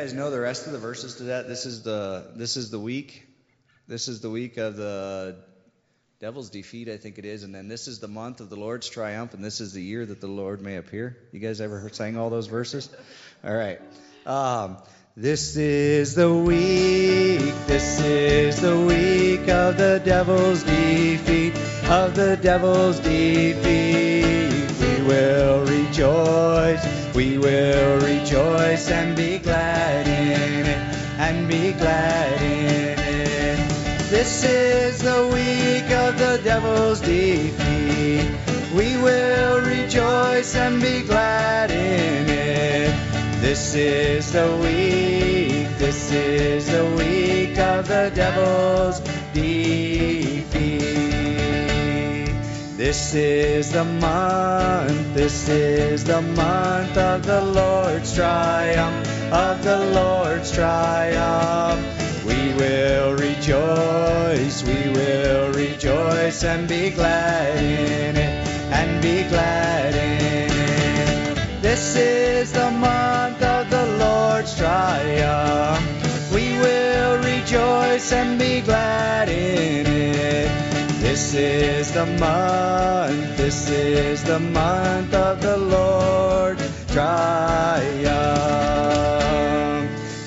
guys know the rest of the verses to that? This is the this is the week. This is the week of the devil's defeat, I think it is, and then this is the month of the Lord's triumph, and this is the year that the Lord may appear. You guys ever heard, sang all those verses? All right. Um, this is the week. This is the week of the devil's defeat. Of the devil's defeat, we will rejoice. We will rejoice and be glad in it. And be glad in it. This is the week of the devil's defeat. We will rejoice and be glad in it. This is the week, this is the week of the devil's defeat. This is the month, this is the month of the Lord's triumph, of the Lord's triumph. We will rejoice, we will rejoice and be glad in it, and be glad in it. This is the month of the Lord's triumph. We will rejoice and be glad in it. This is the month, this is the month of the Lord's triumph.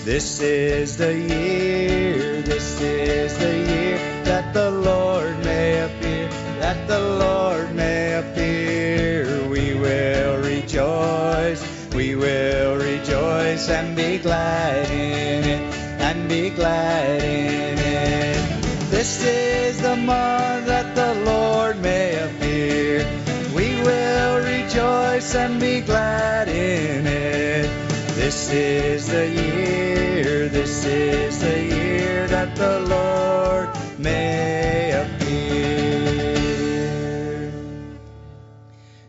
This is the year, this is the year that the Lord may appear, that the Lord may appear. We will rejoice, we will rejoice and be glad in it, and be glad in it. This is the month and be glad in it. This is the year, this is the year that the Lord may appear.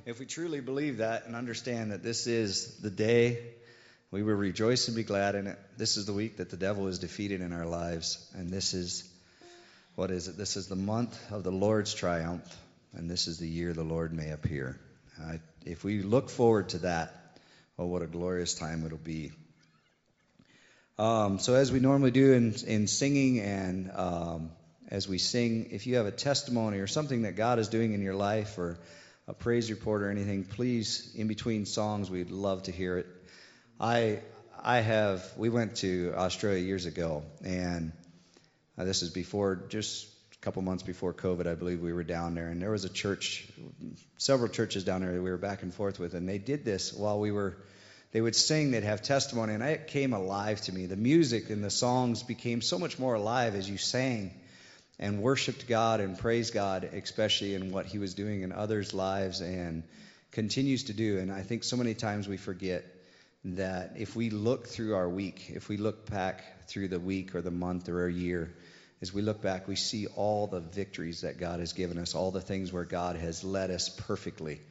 If we truly believe that and understand that this is the day we will rejoice and be glad in it, this is the week that the devil is defeated in our lives, and this is what is it? This is the month of the Lord's triumph, and this is the year the Lord may appear. Uh, if we look forward to that, oh, what a glorious time it'll be. Um, so, as we normally do in, in singing and um, as we sing, if you have a testimony or something that God is doing in your life or a praise report or anything, please, in between songs, we'd love to hear it. I, I have, we went to Australia years ago, and uh, this is before, just couple months before COVID, I believe we were down there, and there was a church, several churches down there that we were back and forth with, and they did this while we were. They would sing, they'd have testimony, and it came alive to me. The music and the songs became so much more alive as you sang and worshiped God and praised God, especially in what He was doing in others' lives and continues to do. And I think so many times we forget that if we look through our week, if we look back through the week or the month or a year, as we look back, we see all the victories that God has given us, all the things where God has led us perfectly.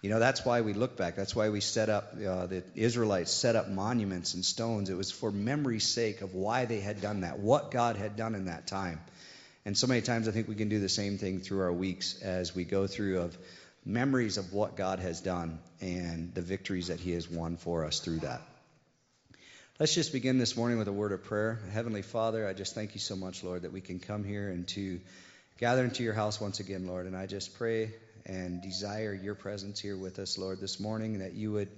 You know, that's why we look back. That's why we set up, uh, the Israelites set up monuments and stones. It was for memory's sake of why they had done that, what God had done in that time. And so many times I think we can do the same thing through our weeks as we go through of memories of what God has done and the victories that He has won for us through that. Let's just begin this morning with a word of prayer. Heavenly Father, I just thank you so much, Lord, that we can come here and to gather into your house once again, Lord. And I just pray and desire your presence here with us, Lord, this morning, that you would,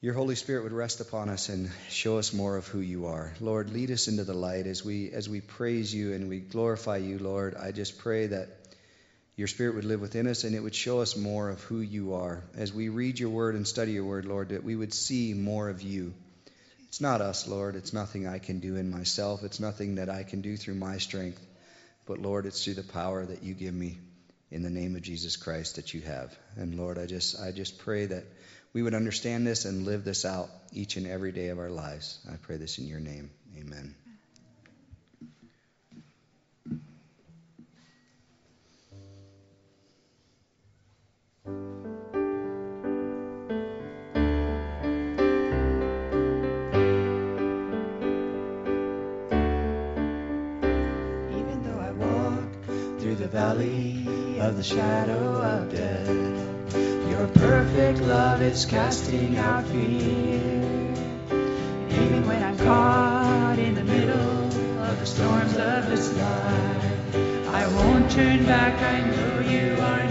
your Holy Spirit would rest upon us and show us more of who you are. Lord, lead us into the light as we as we praise you and we glorify you, Lord. I just pray that your spirit would live within us and it would show us more of who you are. As we read your word and study your word, Lord, that we would see more of you. It's not us, Lord. It's nothing I can do in myself. It's nothing that I can do through my strength. But Lord, it's through the power that you give me in the name of Jesus Christ that you have. And Lord, I just I just pray that we would understand this and live this out each and every day of our lives. I pray this in your name. Amen. Even valley of the shadow of death, your perfect love is casting out fear. Even when I'm caught in the middle of the storms of this life, I won't turn back. I know you are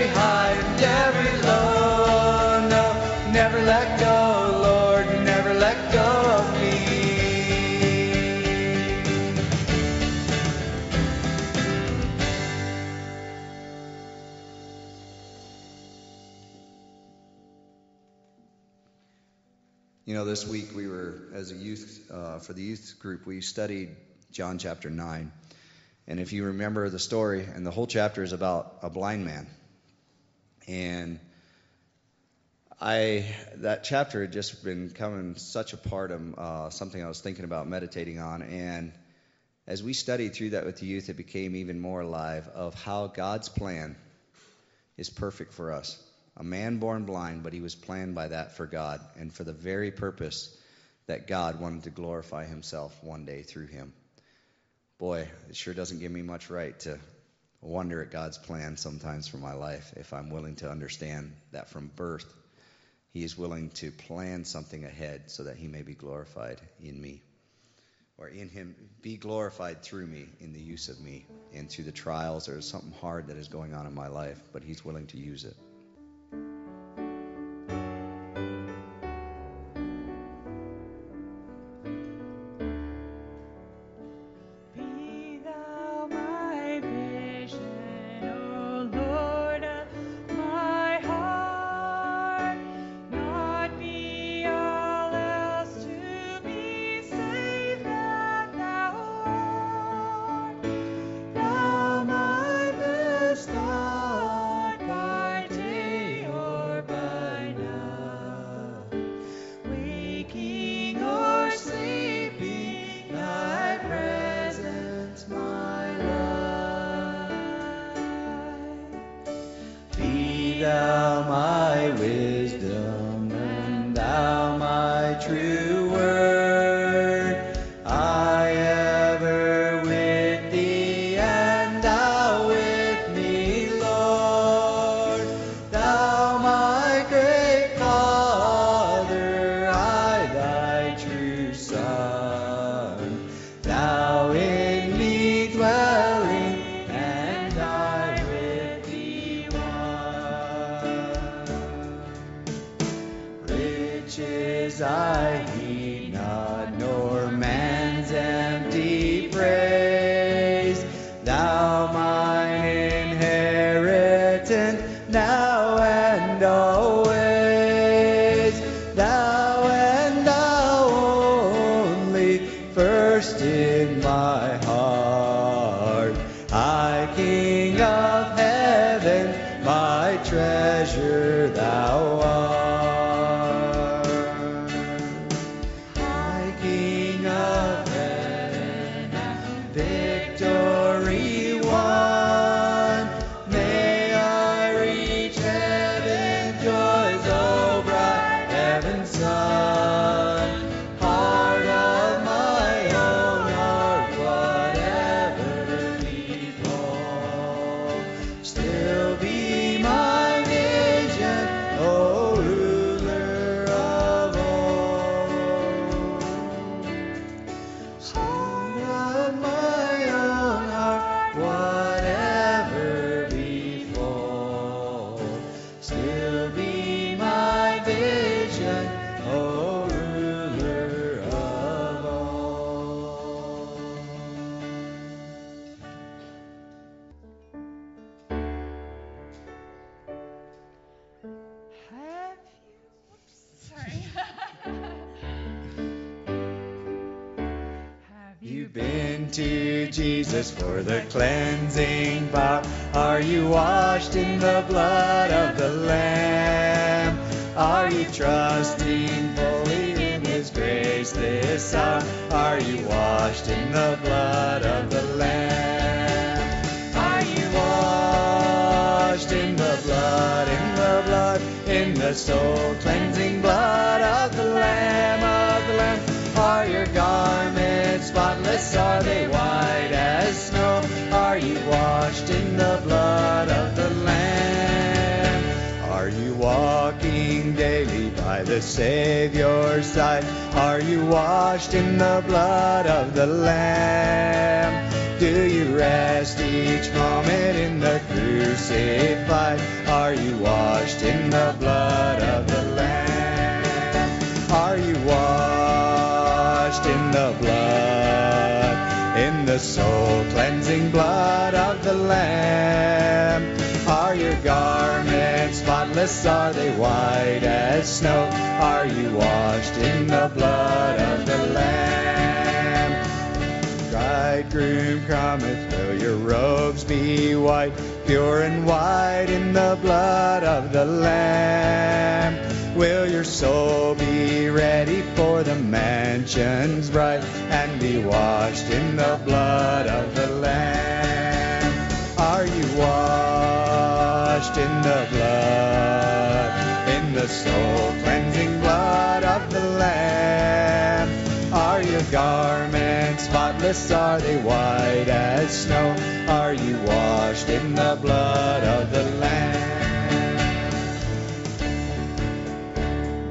every high and every low. No, never let go, Lord, never let go of me. You know, this week we were, as a youth, uh, for the youth group, we studied John chapter 9. And if you remember the story, and the whole chapter is about a blind man. And I, that chapter had just been coming such a part of uh, something I was thinking about meditating on. And as we studied through that with the youth, it became even more alive of how God's plan is perfect for us. A man born blind, but he was planned by that for God and for the very purpose that God wanted to glorify himself one day through him. Boy, it sure doesn't give me much right to wonder at God's plan sometimes for my life if I'm willing to understand that from birth he is willing to plan something ahead so that he may be glorified in me or in him be glorified through me in the use of me and through the trials. Or something hard that is going on in my life but he's willing to use it and spotless are they, white as snow. Are you washed in the blood of the Lamb? Bridegroom cometh, will your robes be white, pure and white in the blood of the Lamb? Will your soul be ready for the mansions bright and be washed in the blood of the Lamb? Are you washed? washed in the blood, in the soul cleansing blood of the Lamb. Are your garments spotless? Are they white as snow? Are you washed in the blood of the Lamb?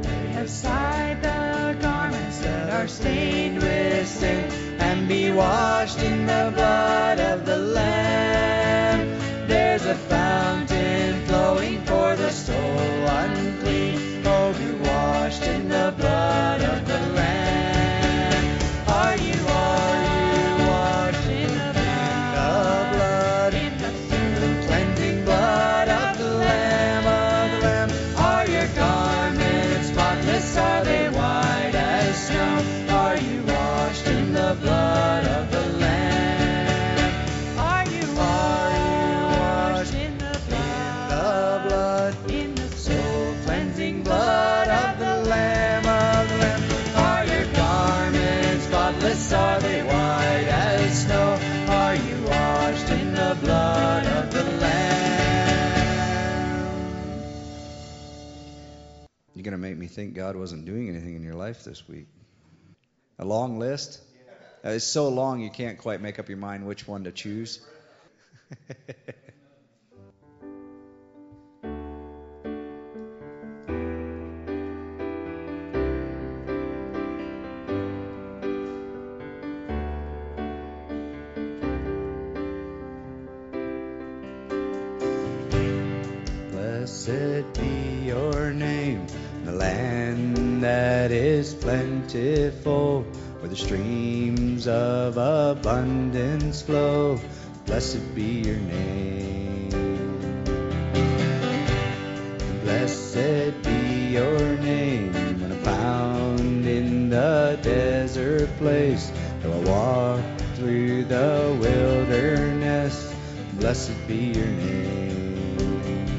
They have sighed the garments that are stained with sin and be washed in the blood of the Lamb. There's a fountain blood think God wasn't doing anything in your life this week? A long list? Yeah. It's so long you can't quite make up your mind which one to choose. Blessed be your name land that is plentiful, where the streams of abundance flow. Blessed be your name. Blessed be your name. When I'm found in the desert place, though I walk through the wilderness, blessed be your name.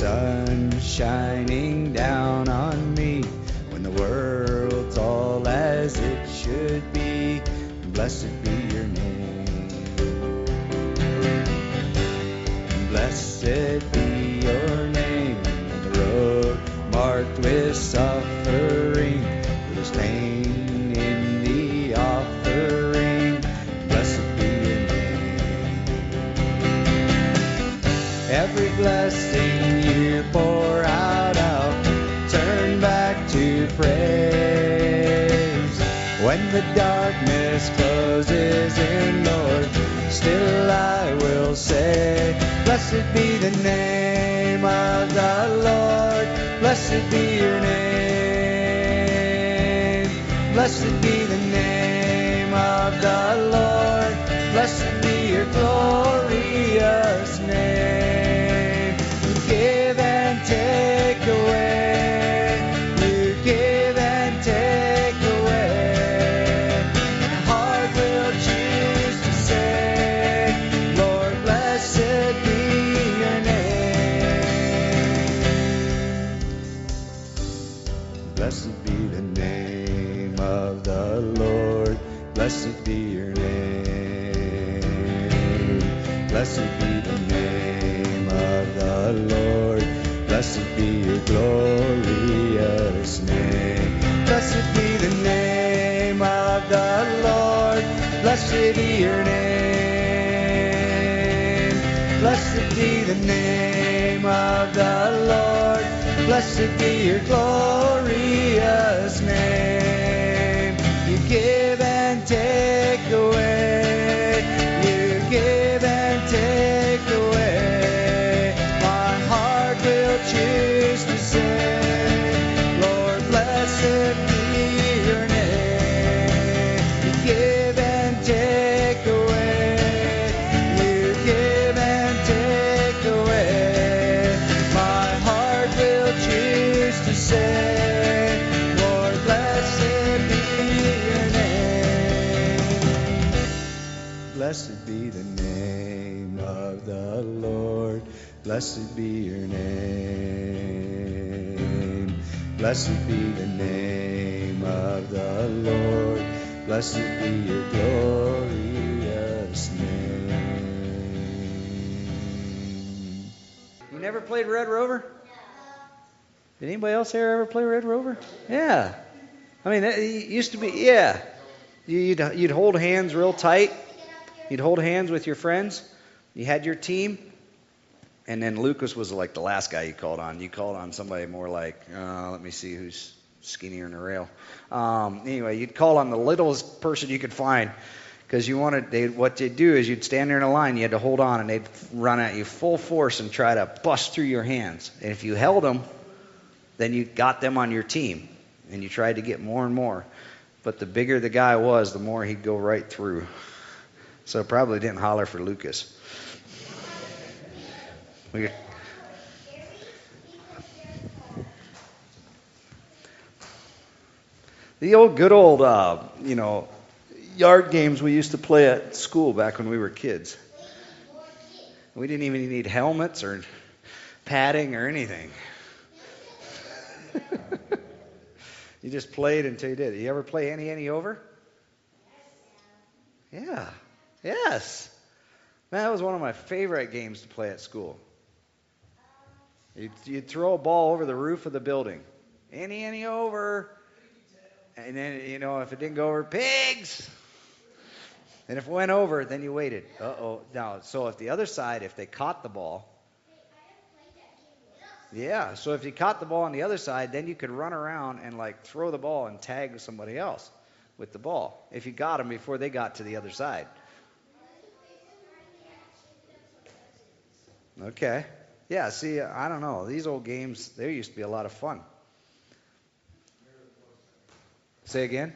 sun's shining down on me, when the world's all as it should be. Blessed be your name. Blessed be your name the road marked with suffering, with a stain in the offering. Blessed be your name. Every blessing The darkness closes in, Lord, still I will say, Blessed be the name of the Lord, blessed be your name. Blessed be the name of the Lord, Blessed be your name. Blessed be the name of the Lord. Blessed be your glorious Blessed be your name. Blessed be the name of the Lord. Blessed be your glorious name. You never played Red Rover? Did anybody else here ever play Red Rover? Yeah. I mean, it used to be, yeah. You'd, you'd hold hands real tight. You'd hold hands with your friends. You had your team. And then Lucas was like the last guy you called on. You called on somebody more like, uh, let me see who's skinnier in the rail. Um, anyway, you'd call on the littlest person you could find because you wanted. They, what they'd do is you'd stand there in a line. You had to hold on, and they'd run at you full force and try to bust through your hands. And if you held them, then you got them on your team, and you tried to get more and more. But the bigger the guy was, the more he'd go right through. So probably didn't holler for Lucas. The old good old uh, you know yard games we used to play at school back when we were kids. We didn't even need helmets or padding or anything. you just played until you did. You ever play any any over? Yeah. Yes. Man, that was one of my favorite games to play at school. You'd, you'd throw a ball over the roof of the building. Any, any over. And then, you know, if it didn't go over, pigs! And if it went over, then you waited. Uh oh. Now, so if the other side, if they caught the ball, yeah, so if you caught the ball on the other side, then you could run around and like throw the ball and tag somebody else with the ball if you got them before they got to the other side. Okay. Yeah, see, I don't know. These old games, they used to be a lot of fun. Say again?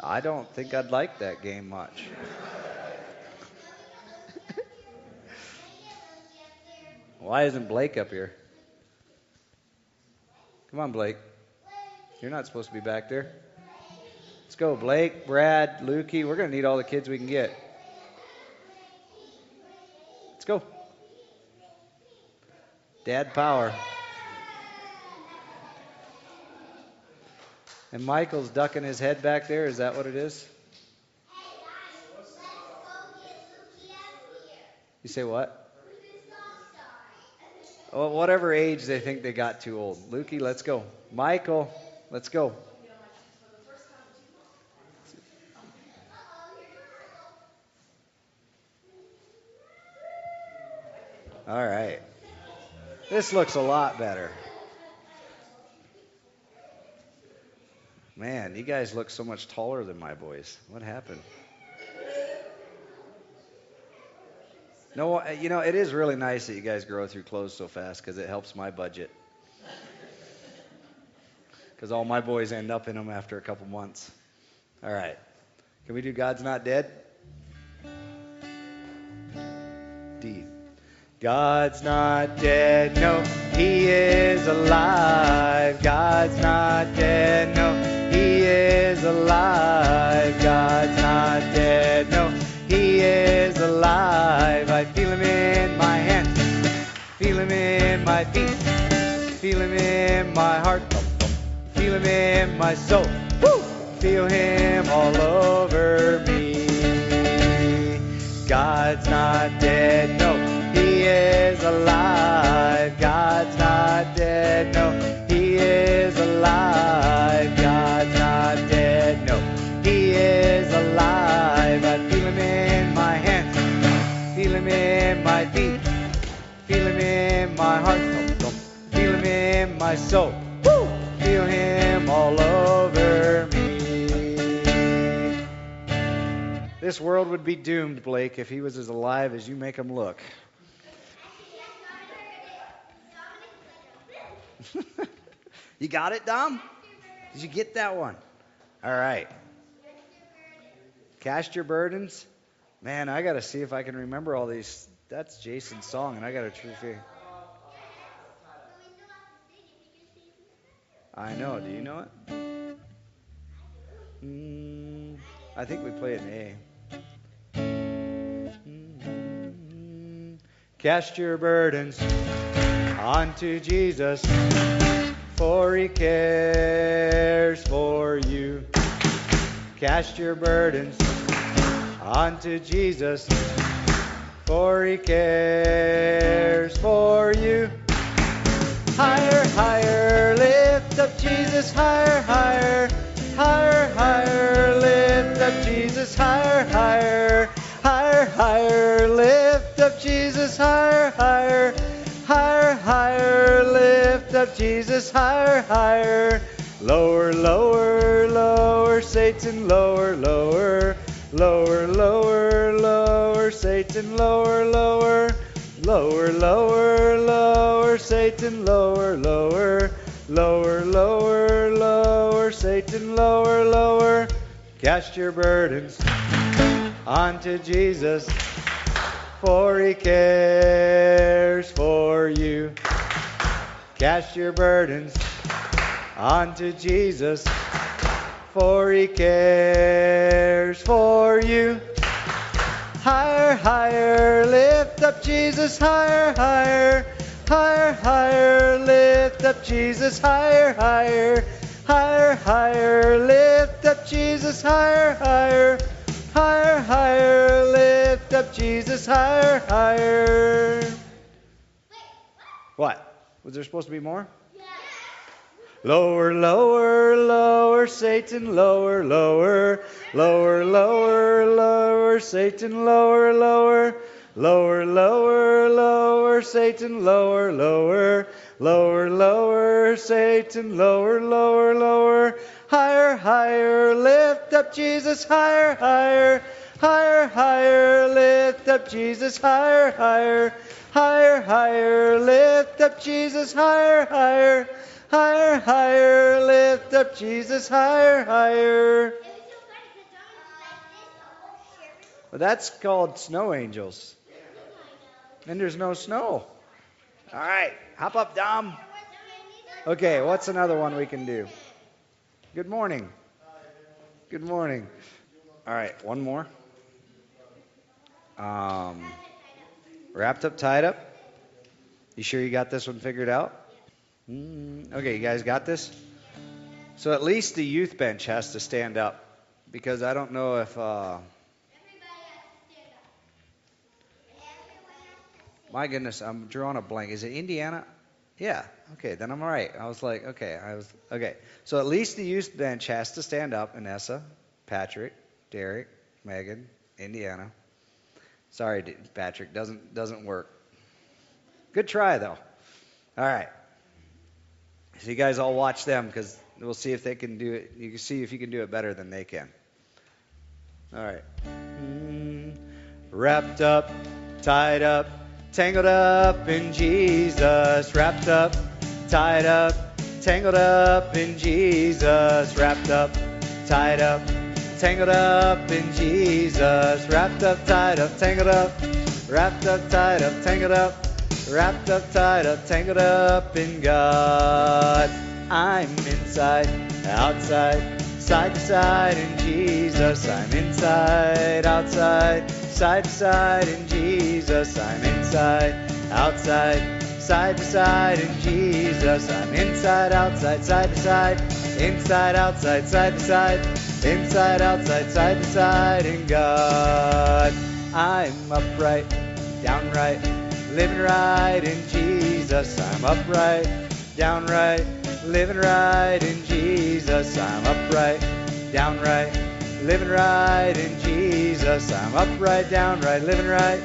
I don't think I'd like that game much. Why isn't Blake up here? Come on, Blake. You're not supposed to be back there. Go, Blake, Brad, Lukey. We're going to need all the kids we can get. Let's go. Dad power. And Michael's ducking his head back there. Is that what it is? You say what? Well, whatever age they think they got too old. Lukey, let's go. Michael, let's go. All right. This looks a lot better. Man, you guys look so much taller than my boys. What happened? No, uh, you know, it is really nice that you guys grow through clothes so fast because it helps my budget. Because all my boys end up in them after a couple months. All right. Can we do God's Not Dead? God's not dead, no, He is alive. God's not dead, no, He is alive. God's not dead, no, He is alive. I feel Him in my hands, feel Him in my feet, feel Him in my heart, feel Him in my soul, Woo! feel Him all over me. God's not dead, is alive. God's not dead. No, He is alive. God's not dead. No, He is alive. I feel Him in my hands. Feel Him in my feet. Feel Him in my heart. Feel Him in my soul. Feel Him all over me. This world would be doomed, Blake, if he was as alive as you make him look. you got it, Dom? Did you get that one? All right. Cast your burdens. Man, I got to see if I can remember all these. That's Jason's song, and I got to true figure. I know. Do you know it? Mm, I think we play it in A. Mm, Cast your burdens onto Jesus, for he cares for you. Cast your burdens onto Jesus, for he cares for you. Higher, higher, lift up Jesus, higher, higher, higher, higher, lift up Jesus, higher, higher, higher, higher, lift up Jesus, higher, higher, up Jesus, higher, higher, lower, lower, lower, Satan, lower, lower, lower, lower, lower, Satan, lower, lower. Lower, lower, lower, Satan, lower, lower, lower, lower, lower, Satan, lower, lower. Cast your burdens onto Jesus, for he cares for you. Cast your burdens onto Jesus, for he cares for you. Higher, higher, lift up Jesus, higher, higher, higher, higher, lift up Jesus higher, higher, higher, higher. Lift up Jesus higher, higher, higher, higher. Lift up Jesus higher, higher. Was there supposed to be more? Lower, lower, lower, Satan, lower, lower, lower, lower, lower, Satan, lower, lower, lower, lower, lower, Satan, lower, lower, lower, lower, Satan, lower, lower, lower, higher, higher, lift up Jesus, higher, higher, higher, higher, lift up Jesus, higher, higher, higher, higher, lift up Jesus, higher, higher. Higher, higher, lift up Jesus, higher, higher. Well, that's called snow angels. And there's no snow. All right, hop up, Dom. Okay, what's another one we can do? Good morning. Good morning. All right, one more. Um, wrapped up, tied up. You sure you got this one figured out? Mm, okay, you guys got this? So at least the youth bench has to stand up because I don't know if. Uh, my goodness, I'm drawing a blank. Is it Indiana? Yeah. Okay, then I'm all right. I was like, okay, I was okay. So at least the youth bench has to stand up. Inessa, Patrick, Derek, Megan, Indiana. Sorry, Patrick, doesn't doesn't work. Good try though. All right. So you guys all watch them because we'll see if they can do it. You can see if you can do it better than they can. All right. Mm, wrapped up, tied up, tangled up in Jesus. Wrapped up, tied up, tangled up in Jesus. Wrapped up, tied up, tangled up in Jesus. Wrapped up, tied up, tangled up, wrapped up, tied up, tangled up. Wrapped up, tied up, tangled up in God. I'm inside, outside, side to side in Jesus. I'm inside, outside, side to side in Jesus. I'm inside, outside, side to side in Jesus. I'm inside, outside, side to side, inside, outside, side to side, inside, outside, side to side in God. I'm upright, downright living right in Jesus. I'm upright, downright, living right in Jesus. I'm upright, downright, living right in Jesus. I'm upright, downright, living right,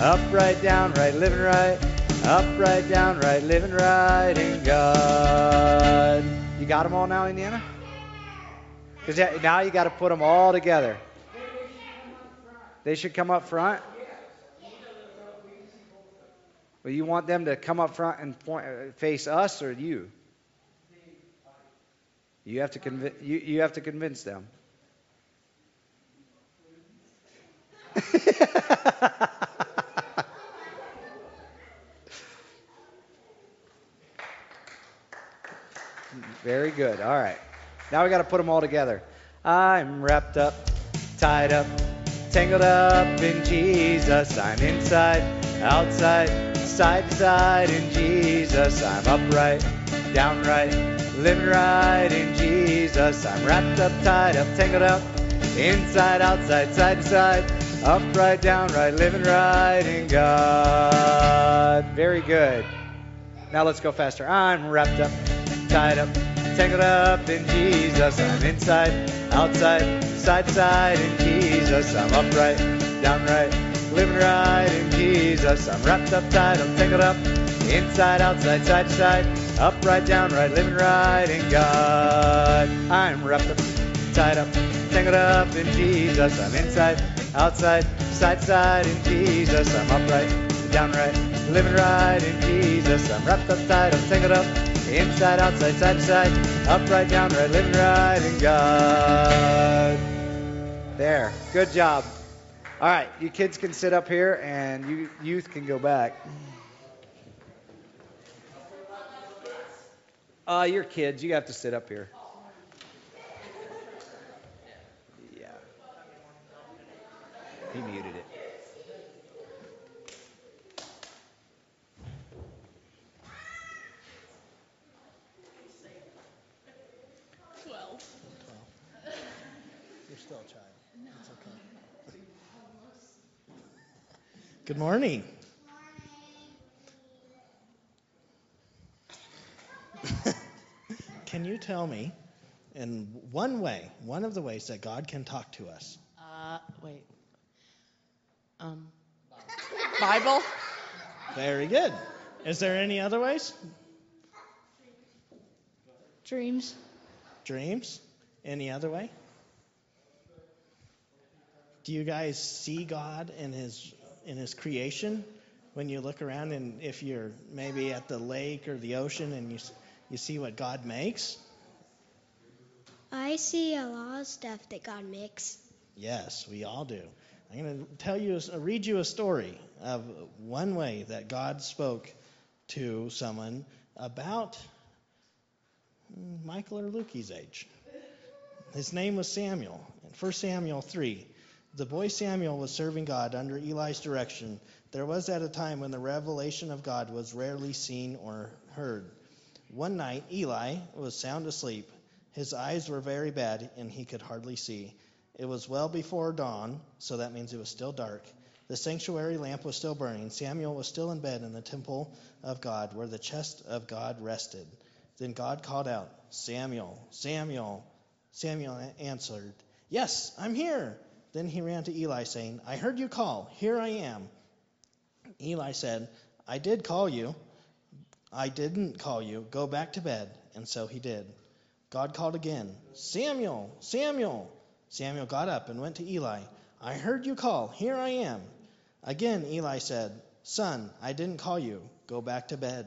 upright, downright, living right, upright, downright, living right in God. You got them all now, Indiana? Because now you got to put them all together. They should come up front. Well, you want them to come up front and point, uh, face us or you? You have to convince you, you have to convince them. Very good. All right. Now we got to put them all together. I'm wrapped up, tied up, tangled up in Jesus. I'm inside, outside, side to side in Jesus. I'm upright, downright, living right in Jesus. I'm wrapped up, tied up, tangled up, inside, outside, side to side, upright, downright, living right in God. Very good. Now let's go faster. I'm wrapped up, tied up, tangled up in Jesus. I'm inside, outside, side side in Jesus. I'm upright, downright, living right in Jesus. I'm wrapped up, tied up, tangled up, inside, outside, side side, upright, downright, living right in God. I'm wrapped up, tied up, tangled up in Jesus. I'm inside, outside, side side in Jesus. I'm upright, downright, living right in Jesus. I'm wrapped up, tied up, tangled up, inside, outside, side side, upright, downright, living right in God. There. Good job. All right, you kids can sit up here, and you youth can go back. Uh, you're kids. You have to sit up here. Yeah. He muted it. still a child. It's okay. Good morning. can you tell me, in one way, one of the ways that God can talk to us? Uh, wait. Um, Bible? Very good. Is there any other ways? Dreams? Dreams? Any other way? Do you guys see God in his in his creation when you look around and if you're maybe at the lake or the ocean and you you see what God makes? I see a lot of stuff that God makes. Yes, we all do. I'm going to tell you, read you a story of one way that God spoke to someone about Michael or Lukey's age. His name was Samuel. In 1 Samuel 3, the boy Samuel was serving God under Eli's direction. There was at a time when the revelation of God was rarely seen or heard. One night, Eli was sound asleep. His eyes were very bad, and he could hardly see. It was well before dawn, so that means it was still dark. The sanctuary lamp was still burning. Samuel was still in bed in the temple of God, where the chest of God rested. Then God called out, Samuel, Samuel. Samuel answered, Yes, I'm here. Then he ran to Eli, saying, I heard you call. Here I am. Eli said, I did call you. I didn't call you. Go back to bed. And so he did. God called again, Samuel, Samuel. Samuel got up and went to Eli. I heard you call. Here I am. Again, Eli said, Son, I didn't call you. Go back to bed.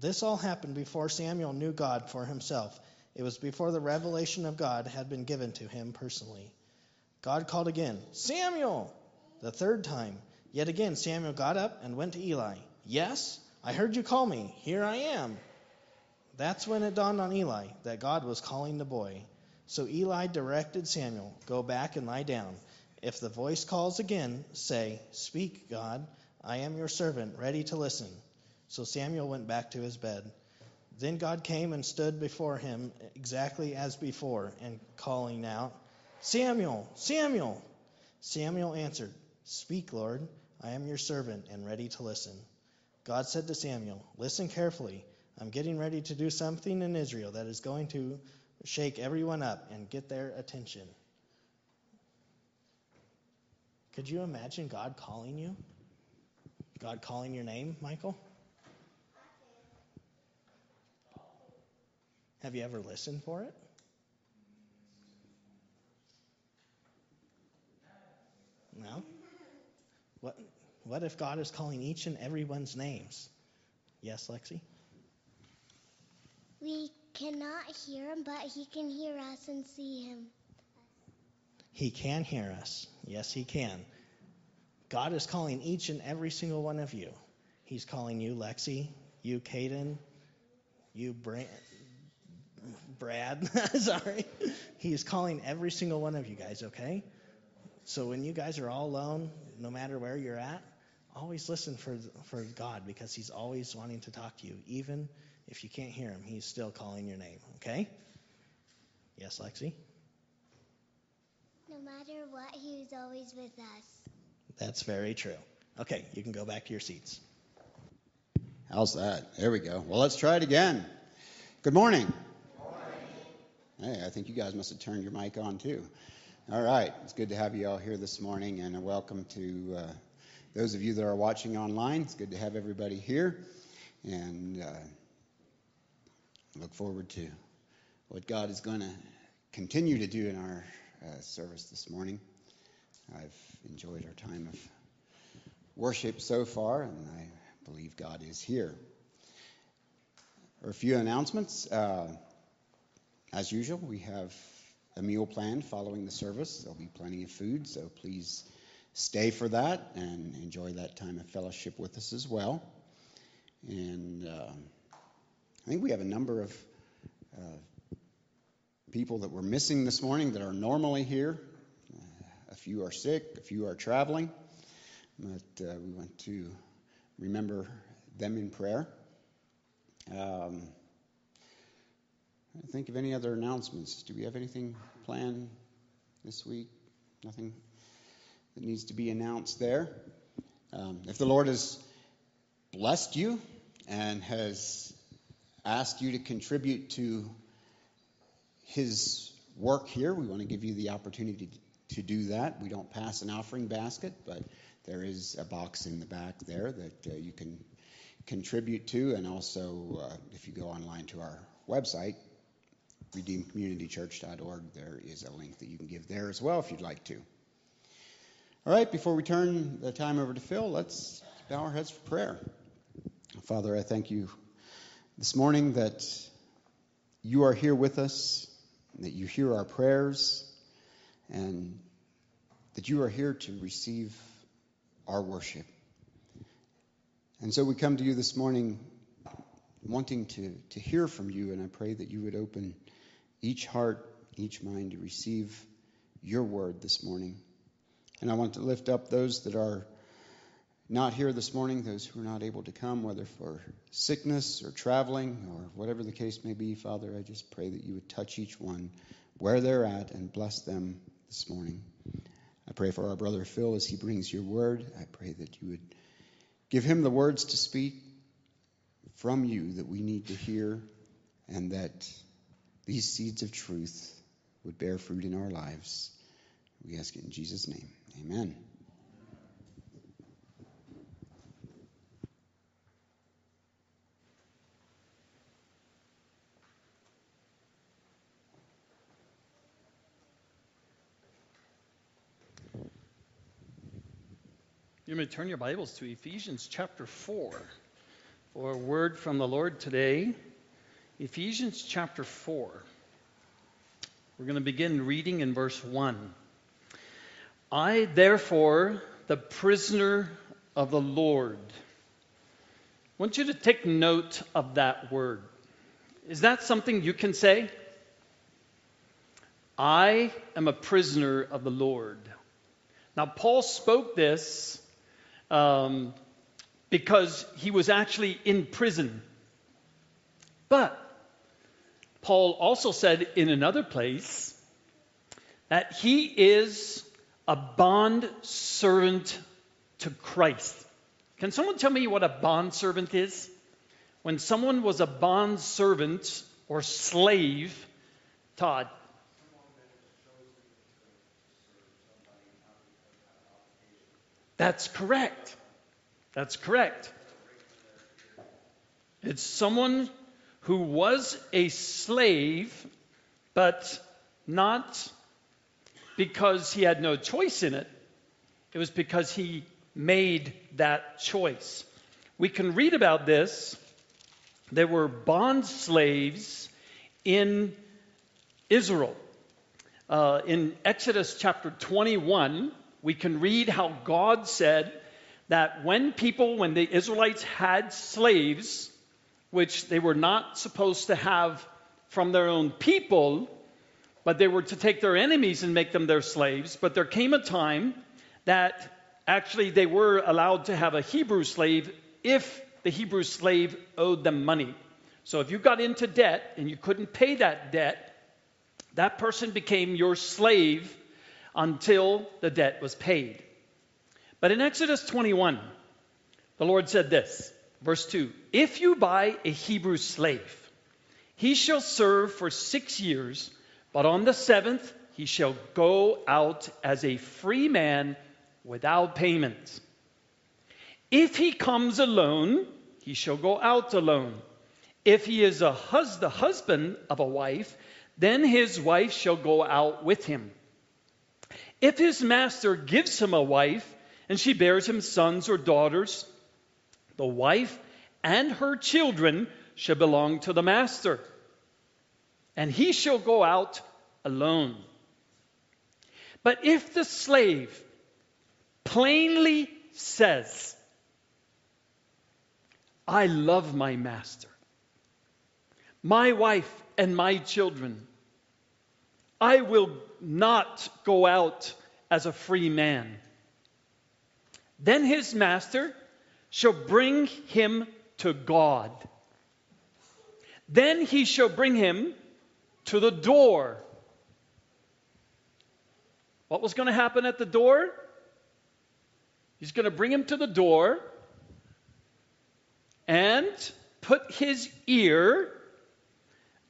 This all happened before Samuel knew God for himself. It was before the revelation of God had been given to him personally. God called again, Samuel! The third time. Yet again, Samuel got up and went to Eli. Yes, I heard you call me. Here I am. That's when it dawned on Eli that God was calling the boy. So Eli directed Samuel, Go back and lie down. If the voice calls again, say, Speak, God, I am your servant, ready to listen. So Samuel went back to his bed. Then God came and stood before him exactly as before, and calling out, Samuel, Samuel. Samuel answered, Speak, Lord, I am your servant and ready to listen. God said to Samuel, Listen carefully. I'm getting ready to do something in Israel that is going to shake everyone up and get their attention. Could you imagine God calling you? God calling your name, Michael? Have you ever listened for it? No? What, what if God is calling each and everyone's names? Yes, Lexi? We cannot hear him, but he can hear us and see him. He can hear us. Yes, he can. God is calling each and every single one of you. He's calling you, Lexi, you, Caden, you, Brand, Brad. Sorry. He's calling every single one of you guys, okay? So when you guys are all alone, no matter where you're at, always listen for, for God because He's always wanting to talk to you. Even if you can't hear Him, He's still calling your name, okay? Yes, Lexi? No matter what, he's always with us. That's very true. Okay, you can go back to your seats. How's that? There we go. Well, let's try it again. Good morning. Hey, I think you guys must have turned your mic on too. All right, it's good to have you all here this morning, and a welcome to uh, those of you that are watching online. It's good to have everybody here, and uh, look forward to what God is going to continue to do in our uh, service this morning. I've enjoyed our time of worship so far, and I believe God is here. A few announcements. Uh, as usual, we have a meal plan following the service. There'll be plenty of food, so please stay for that and enjoy that time of fellowship with us as well. And uh, I think we have a number of uh, people that we're missing this morning that are normally here. Uh, a few are sick, a few are traveling, but uh, we want to remember them in prayer. Um, I think of any other announcements. Do we have anything planned this week? Nothing that needs to be announced there. Um, if the Lord has blessed you and has asked you to contribute to His work here, we want to give you the opportunity to do that. We don't pass an offering basket, but there is a box in the back there that uh, you can contribute to. And also, uh, if you go online to our website, redeemedcommunitychurch.org, there is a link that you can give there as well if you'd like to. All right, before we turn the time over to Phil, let's bow our heads for prayer. Father, I thank you this morning that you are here with us, that you hear our prayers, and that you are here to receive our worship. And so we come to you this morning wanting to, to hear from you, and I pray that you would open each heart, each mind to receive your word this morning. And I want to lift up those that are not here this morning, those who are not able to come, whether for sickness or traveling or whatever the case may be. Father, I just pray that you would touch each one where they're at and bless them this morning. I pray for our brother Phil as he brings your word. I pray that you would give him the words to speak from you that we need to hear and that these seeds of truth would bear fruit in our lives. We ask it in Jesus' name. Amen. You may turn your Bibles to Ephesians chapter 4 for a word from the Lord today. Ephesians chapter 4. We're going to begin reading in verse 1. I, therefore, the prisoner of the Lord, I want you to take note of that word. Is that something you can say? I am a prisoner of the Lord. Now, Paul spoke this um, because he was actually in prison. But Paul also said in another place that he is a bond servant to Christ. Can someone tell me what a bond servant is? When someone was a bond servant or slave, Todd. That's correct. That's correct. It's someone who was a slave, but not because he had no choice in it. It was because he made that choice. We can read about this. There were bond slaves in Israel. Uh, in Exodus chapter 21, we can read how God said that when people, when the Israelites had slaves, which they were not supposed to have from their own people, but they were to take their enemies and make them their slaves. But there came a time that actually they were allowed to have a Hebrew slave if the Hebrew slave owed them money. So if you got into debt and you couldn't pay that debt, that person became your slave until the debt was paid. But in Exodus 21, the Lord said this, verse 2 If you buy a Hebrew slave, he shall serve for six years, but on the seventh he shall go out as a free man without payment. If he comes alone, he shall go out alone. If he is a hus- the husband of a wife, then his wife shall go out with him. If his master gives him a wife, and she bears him sons or daughters, the wife and her children shall belong to the master, and he shall go out alone. But if the slave plainly says, I love my master, my wife, and my children, I will not go out as a free man. Then his master shall bring him to God. Then he shall bring him to the door what was going to happen at the door? He's going to bring him to the door and put his ear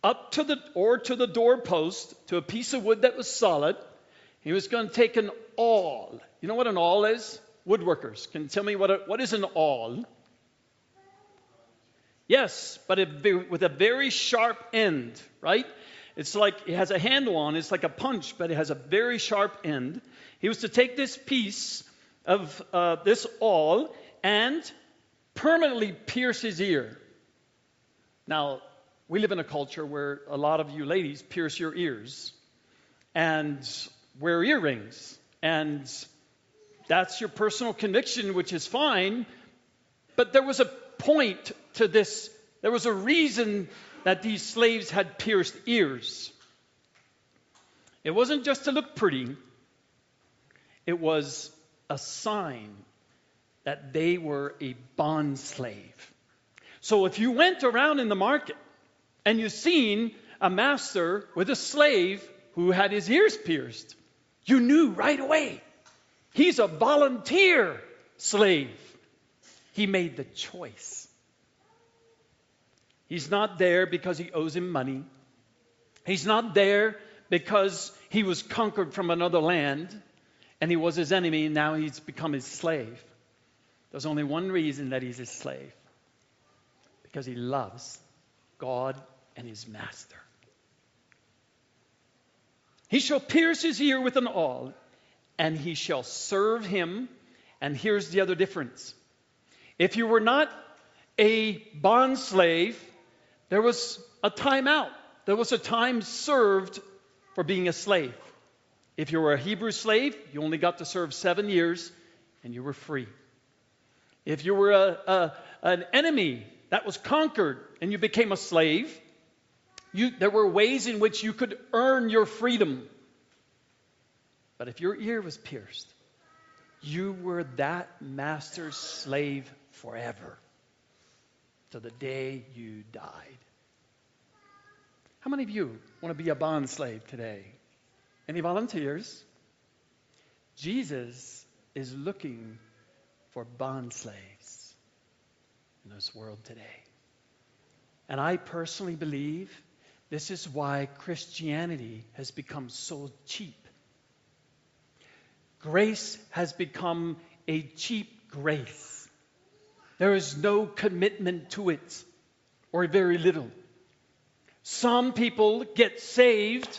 up to the or to the doorpost to a piece of wood that was solid. He was going to take an awl. You know what an awl is? Woodworkers can tell me what a, what is an awl? Yes, but it, with a very sharp end, right? It's like it has a handle on. It's like a punch, but it has a very sharp end. He was to take this piece of uh, this awl and permanently pierce his ear. Now, we live in a culture where a lot of you ladies pierce your ears and wear earrings. And that's your personal conviction, which is fine. But there was a point to this, there was a reason that these slaves had pierced ears. It wasn't just to look pretty, it was a sign that they were a bond slave. So if you went around in the market and you seen a master with a slave who had his ears pierced, you knew right away he's a volunteer slave. He made the choice. He's not there because he owes him money. He's not there because he was conquered from another land and he was his enemy and now he's become his slave. There's only one reason that he's his slave because he loves God and his master. He shall pierce his ear with an awl, and he shall serve him. And here's the other difference if you were not a bond slave, there was a time out, there was a time served for being a slave. If you were a Hebrew slave, you only got to serve seven years and you were free. If you were a, a, an enemy that was conquered and you became a slave, you, there were ways in which you could earn your freedom. But if your ear was pierced, you were that master's slave forever to the day you died. How many of you want to be a bond slave today? Any volunteers? Jesus is looking for bond slaves in this world today. And I personally believe this is why Christianity has become so cheap. Grace has become a cheap grace. There is no commitment to it, or very little. Some people get saved,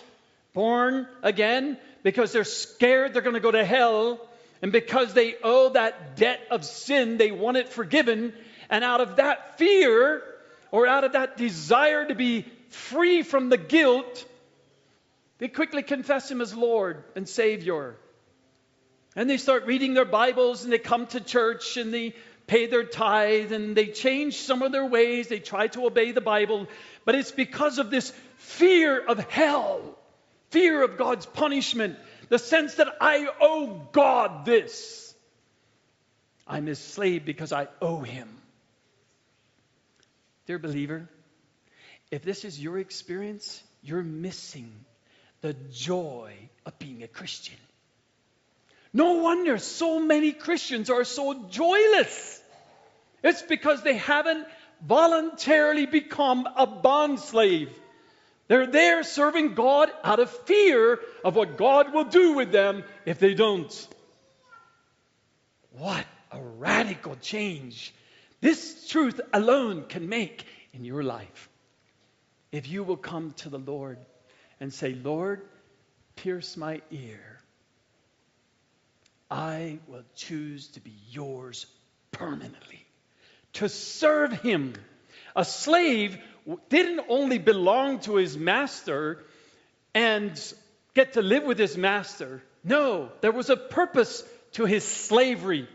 born again, because they're scared they're going to go to hell, and because they owe that debt of sin, they want it forgiven. And out of that fear, or out of that desire to be free from the guilt, they quickly confess Him as Lord and Savior. And they start reading their Bibles and they come to church and they pay their tithe and they change some of their ways. They try to obey the Bible. But it's because of this fear of hell, fear of God's punishment, the sense that I owe God this. I'm his slave because I owe him. Dear believer, if this is your experience, you're missing the joy of being a Christian. No wonder so many Christians are so joyless. It's because they haven't voluntarily become a bond slave. They're there serving God out of fear of what God will do with them if they don't. What a radical change this truth alone can make in your life. If you will come to the Lord and say, Lord, pierce my ear, I will choose to be yours permanently, to serve him. A slave didn't only belong to his master and get to live with his master. No, there was a purpose to his slavery.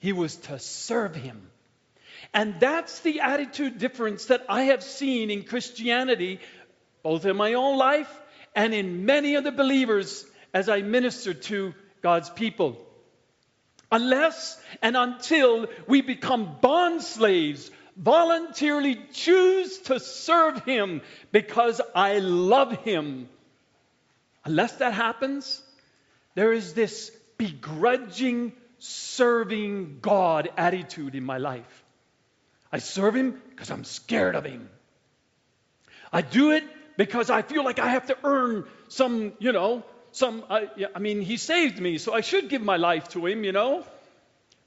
He was to serve him. And that's the attitude difference that I have seen in Christianity, both in my own life and in many of the believers as I minister to God's people. Unless and until we become bond slaves, voluntarily choose to serve Him because I love Him. Unless that happens, there is this begrudging, serving God attitude in my life. I serve Him because I'm scared of Him. I do it because I feel like I have to earn some, you know, some. Yeah, I mean, He saved me, so I should give my life to Him, you know.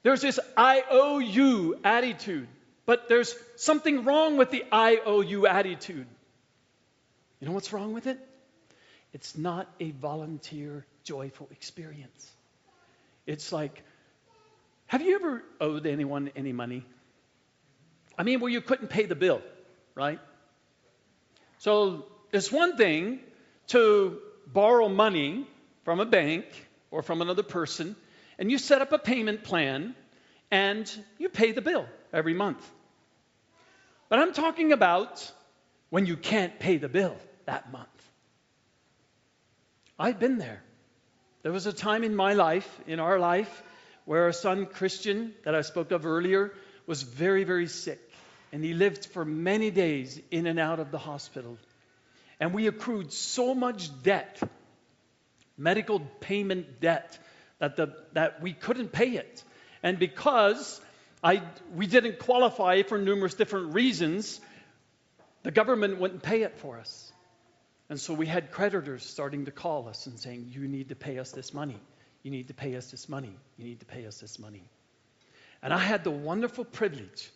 There's this I owe you attitude, but there's something wrong with the I owe you attitude. You know what's wrong with it? It's not a volunteer, joyful experience. It's like, have you ever owed anyone any money? I mean, where you couldn't pay the bill, right? So it's one thing to borrow money from a bank or from another person, and you set up a payment plan and you pay the bill every month. But I'm talking about when you can't pay the bill that month. I've been there. There was a time in my life, in our life, where our son Christian, that I spoke of earlier, was very, very sick. And he lived for many days in and out of the hospital. And we accrued so much debt, medical payment debt, that, the, that we couldn't pay it. And because I, we didn't qualify for numerous different reasons, the government wouldn't pay it for us. And so we had creditors starting to call us and saying, You need to pay us this money. You need to pay us this money. You need to pay us this money. And I had the wonderful privilege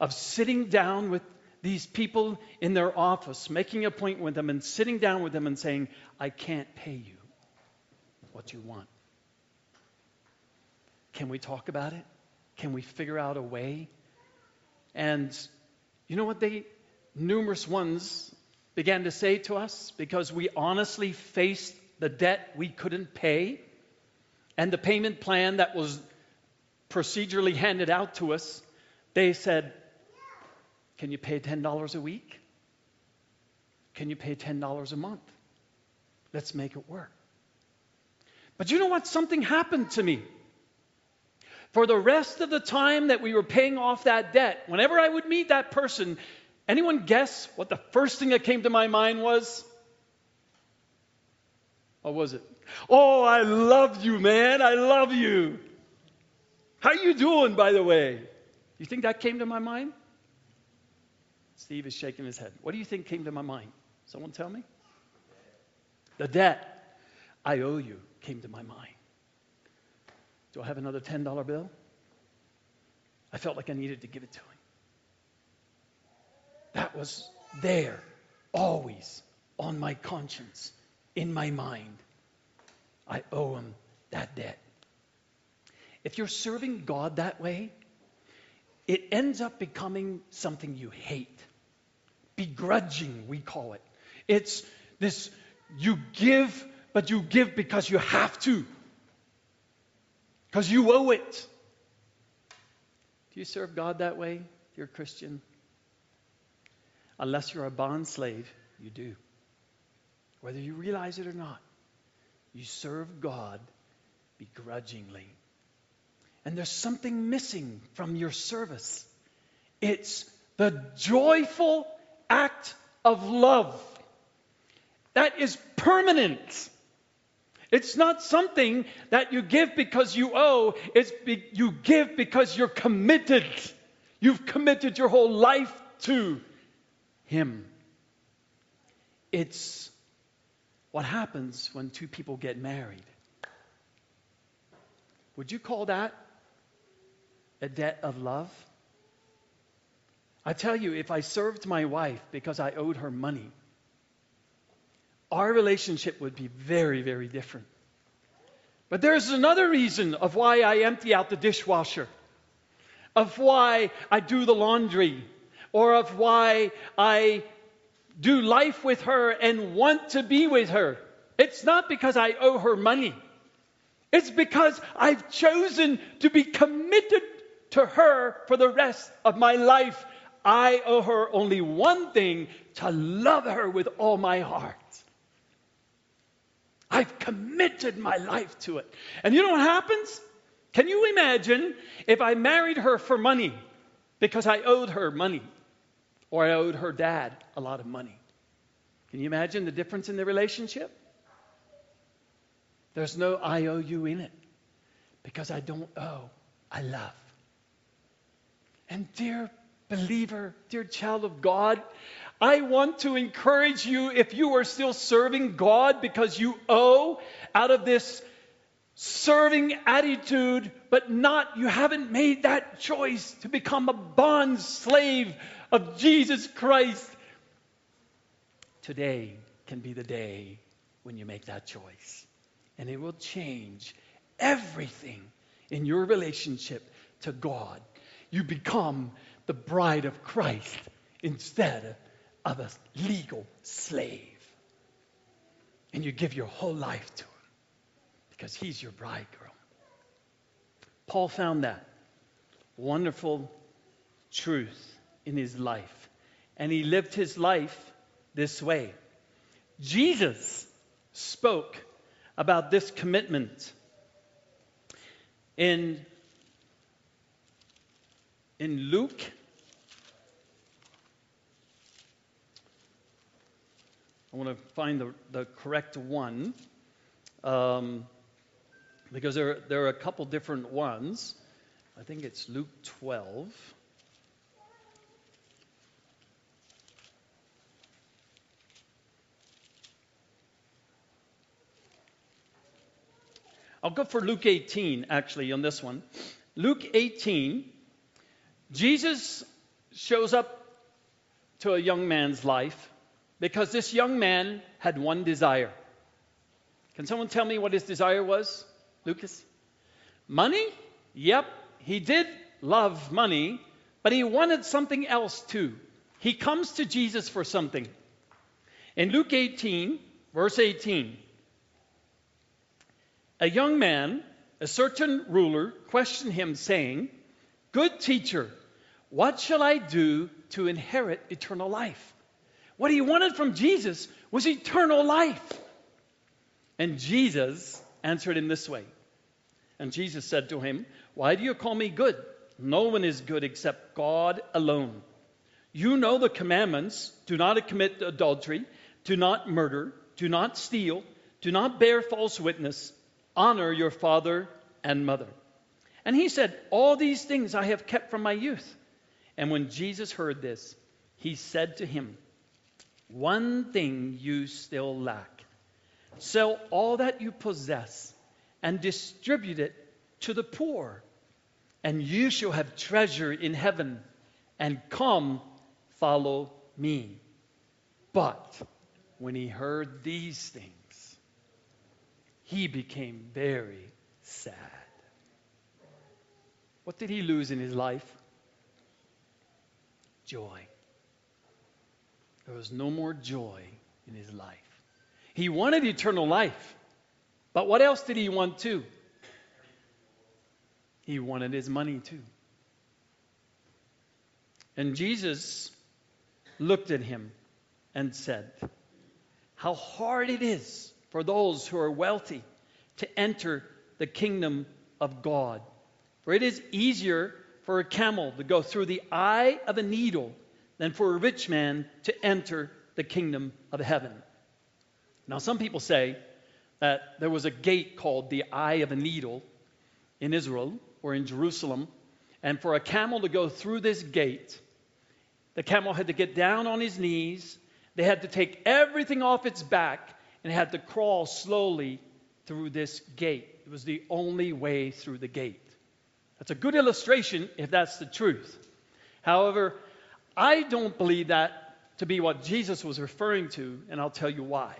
of sitting down with these people in their office, making a point with them, and sitting down with them and saying, I can't pay you what you want. Can we talk about it? Can we figure out a way? And you know what they, numerous ones began to say to us because we honestly faced the debt we couldn't pay and the payment plan that was procedurally handed out to us, they said, Can you pay $10 a week? Can you pay $10 a month? Let's make it work. But you know what? Something happened to me. For the rest of the time that we were paying off that debt, whenever I would meet that person, Anyone guess what the first thing that came to my mind was? What was it? Oh, I love you, man. I love you. How you doing, by the way? You think that came to my mind? Steve is shaking his head. What do you think came to my mind? Someone tell me? The debt I owe you came to my mind. Do I have another $10 bill? I felt like I needed to give it to him. That was there, always on my conscience, in my mind. I owe him that debt. If you're serving God that way, it ends up becoming something you hate. Begrudging, we call it. It's this you give, but you give because you have to, because you owe it. Do you serve God that way, you're a Christian? Unless you're a bond slave, you do. Whether you realize it or not, you serve God begrudgingly. And there's something missing from your service. It's the joyful act of love that is permanent. It's not something that you give because you owe, it's be, you give because you're committed. You've committed your whole life to him. It's what happens when two people get married. Would you call that a debt of love? I tell you, if I served my wife because I owed her money, our relationship would be very, very different. But there's another reason of why I empty out the dishwasher, of why I do the laundry, or of why I do life with her and want to be with her. It's not because I owe her money. It's because I've chosen to be committed to her for the rest of my life. I owe her only one thing to love her with all my heart. I've committed my life to it. And you know what happens? Can you imagine if I married her for money because I owed her money? or I owed her dad a lot of money. Can you imagine the difference in the relationship? There's no IOU in it because I don't owe, I love. And dear believer, dear child of God, I want to encourage you if you are still serving God because you owe out of this serving attitude, but not, you haven't made that choice to become a bond slave of Jesus Christ. Today can be the day when you make that choice. And it will change everything in your relationship to God. You become the bride of Christ instead of a legal slave. And you give your whole life to Him because He's your bridegroom. Paul found that wonderful truth in his life, and he lived his life this way. Jesus spoke about this commitment in, in Luke. I want to find the, the correct one um, because there, there are a couple different ones. I think it's Luke 12. I'll go for Luke 18, actually, on this one. Luke 18, Jesus shows up to a young man's life because this young man had one desire. Can someone tell me what his desire was, Lucas? Money? Yep, he did love money, but he wanted something else too. He comes to Jesus for something. In Luke 18, verse 18, a young man, a certain ruler, questioned him, saying, Good teacher, what shall I do to inherit eternal life? What he wanted from Jesus was eternal life. And Jesus answered him this way. And Jesus said to him, Why do you call me good? No one is good except God alone. You know the commandments do not commit adultery, do not murder, do not steal, do not bear false witness Honor your father and mother. And he said, All these things I have kept from my youth. And when Jesus heard this, he said to him, One thing you still lack. Sell all that you possess and distribute it to the poor, and you shall have treasure in heaven. And come, follow me. But when he heard these things, he became very sad. What did he lose in his life? Joy. There was no more joy in his life. He wanted eternal life. But what else did he want too? He wanted his money too. And Jesus looked at him and said, How hard it is for those who are wealthy to enter the kingdom of God. For it is easier for a camel to go through the eye of a needle than for a rich man to enter the kingdom of heaven. Now, some people say that there was a gate called the eye of a needle in Israel or in Jerusalem, and for a camel to go through this gate, the camel had to get down on his knees, they had to take everything off its back, and had to crawl slowly through this gate. It was the only way through the gate. That's a good illustration if that's the truth. However, I don't believe that to be what Jesus was referring to, and I'll tell you why.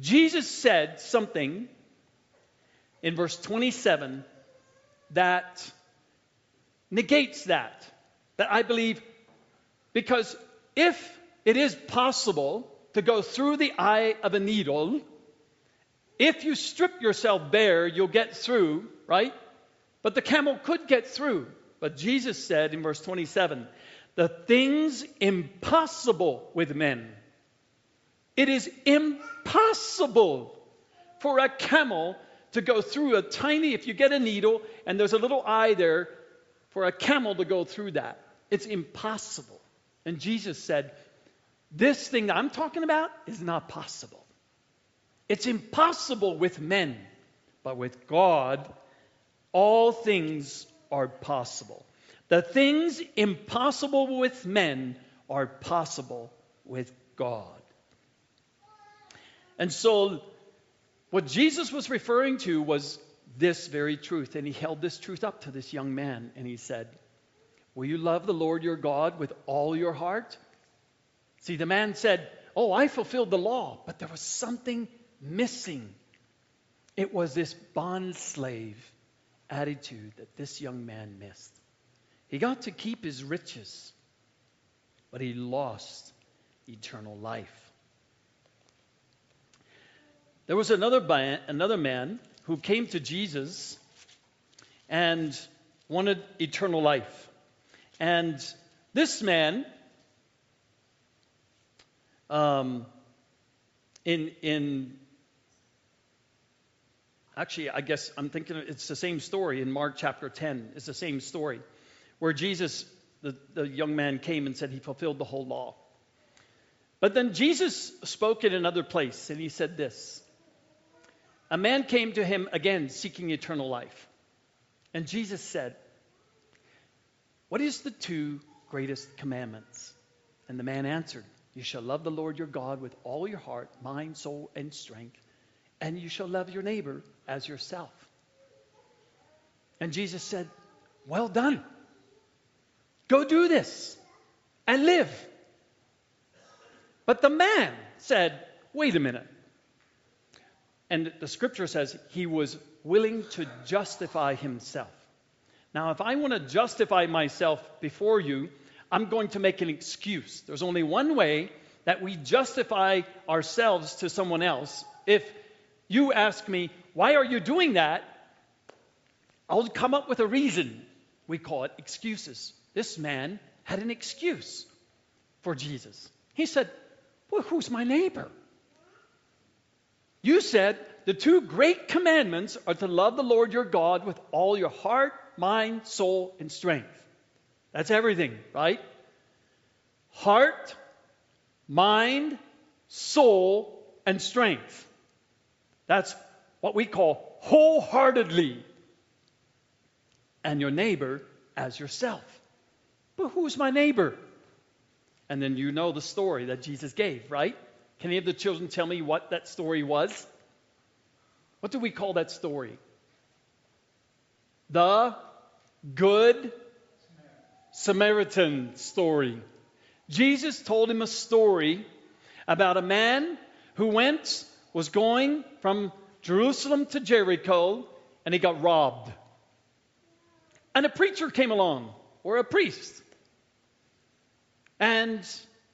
Jesus said something in verse 27 that negates that. That I believe, because if it is possible to go through the eye of a needle. If you strip yourself bare, you'll get through, right? But the camel could get through. But Jesus said in verse 27 the things impossible with men. It is impossible for a camel to go through a tiny, if you get a needle and there's a little eye there, for a camel to go through that. It's impossible. And Jesus said, this thing that I'm talking about is not possible. It's impossible with men, but with God, all things are possible. The things impossible with men are possible with God. And so, what Jesus was referring to was this very truth. And he held this truth up to this young man and he said, Will you love the Lord your God with all your heart? See, the man said, Oh, I fulfilled the law, but there was something missing. It was this bond slave attitude that this young man missed. He got to keep his riches, but he lost eternal life. There was another, man, another man who came to Jesus and wanted eternal life. And this man, um, in, in actually, I guess I'm thinking it's the same story in Mark chapter 10. It's the same story where Jesus, the, the young man, came and said he fulfilled the whole law. But then Jesus spoke in another place and he said this A man came to him again seeking eternal life. And Jesus said, What is the two greatest commandments? And the man answered, You shall love the Lord your God with all your heart, mind, soul, and strength, and you shall love your neighbor as yourself. And Jesus said, Well done. Go do this and live. But the man said, Wait a minute. And the scripture says he was willing to justify himself. Now, if I want to justify myself before you, I'm going to make an excuse. There's only one way that we justify ourselves to someone else. If you ask me, why are you doing that? I'll come up with a reason. We call it excuses. This man had an excuse for Jesus. He said, Well, who's my neighbor? You said the two great commandments are to love the Lord your God with all your heart, mind, soul, and strength. That's everything, right? Heart, mind, soul, and strength. That's what we call wholeheartedly. And your neighbor as yourself. But who's my neighbor? And then you know the story that Jesus gave, right? Can any of the children tell me what that story was? What do we call that story? The Good Samaritan story. Jesus told him a story about a man who went, was going from Jerusalem to Jericho, and he got robbed. And a preacher came along, or a priest. And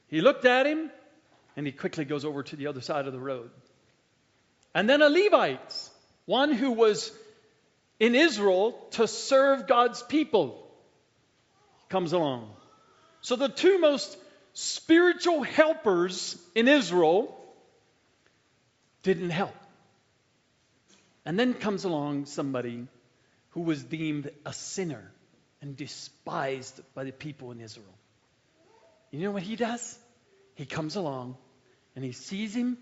he looked at him, and he quickly goes over to the other side of the road. And then a Levite, one who was in Israel to serve God's people, comes along. So the two most spiritual helpers in Israel didn't help. And then comes along somebody who was deemed a sinner and despised by the people in Israel. You know what he does? He comes along and he sees him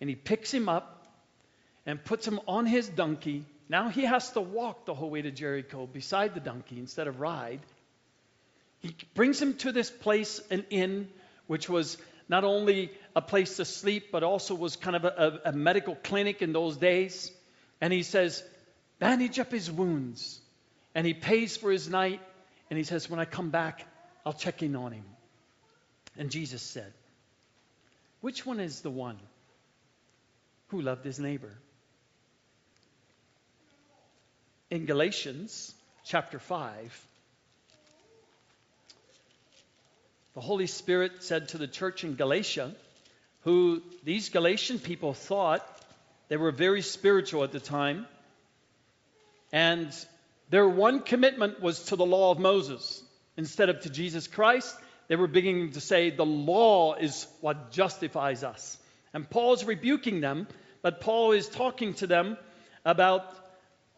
and he picks him up and puts him on his donkey. Now he has to walk the whole way to Jericho beside the donkey instead of ride. He brings him to this place, an inn, which was not only a place to sleep, but also was kind of a, a, medical clinic in those days. And he says, bandage up his wounds. And he pays for his night. And he says, when I come back, I'll check in on him. And Jesus said, Which one is the one who loved his neighbor? In Galatians chapter 5, the Holy Spirit said to the church in Galatia, who these Galatian people thought they were very spiritual at the time, and their one commitment was to the law of Moses instead of to Jesus Christ. They were beginning to say the law is what justifies us. And Paul's rebuking them, but Paul is talking to them about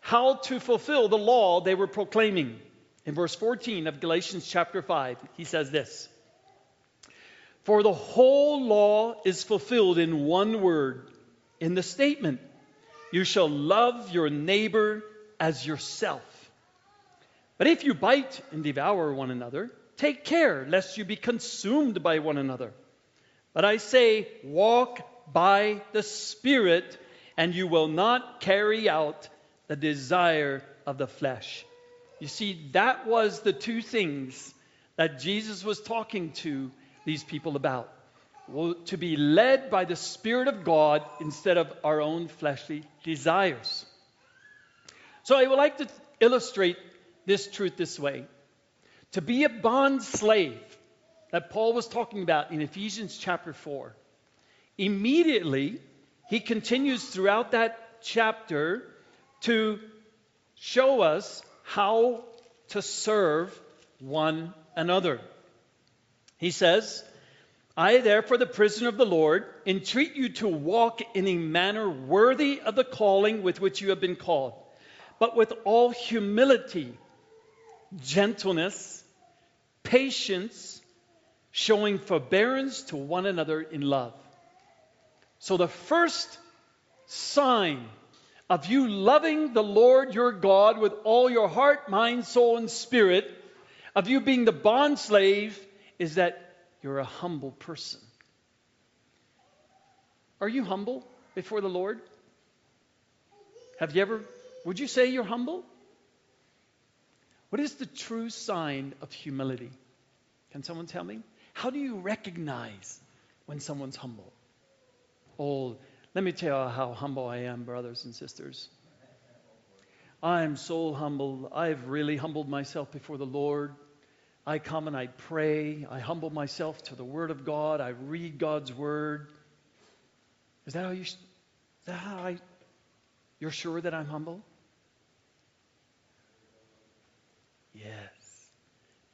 how to fulfill the law they were proclaiming. In verse 14 of Galatians chapter 5, he says this For the whole law is fulfilled in one word in the statement You shall love your neighbor as yourself. But if you bite and devour one another, take care lest you be consumed by one another. But I say, walk by the Spirit, and you will not carry out the desire of the flesh. You see, that was the two things that Jesus was talking to these people about. To be led by the Spirit of God instead of our own fleshly desires. So I would like to illustrate this truth this way. To be a bond slave that Paul was talking about in Ephesians chapter 4, immediately he continues throughout that chapter to show us how to serve one another. He says, I, therefore, the prisoner of the Lord, entreat you to walk in a manner worthy of the calling with which you have been called, but with all humility, gentleness, patience, showing forbearance to one another in love. So, the first sign of you loving the Lord your God with all your heart, mind, soul, and spirit, of you being the bond slave, is that you're a humble person. Are you humble before the Lord? Have you ever, would you say you're humble? What is the true sign of humility? Can someone tell me? How do you recognize when someone's humble? Oh, let me tell you how humble I am, brothers and sisters. I'm so humble. I've really humbled myself before the Lord. I come and I pray. I humble myself to the Word of God. I read God's Word. Is that how you? Is that how I? You're sure that I'm humble? Yes.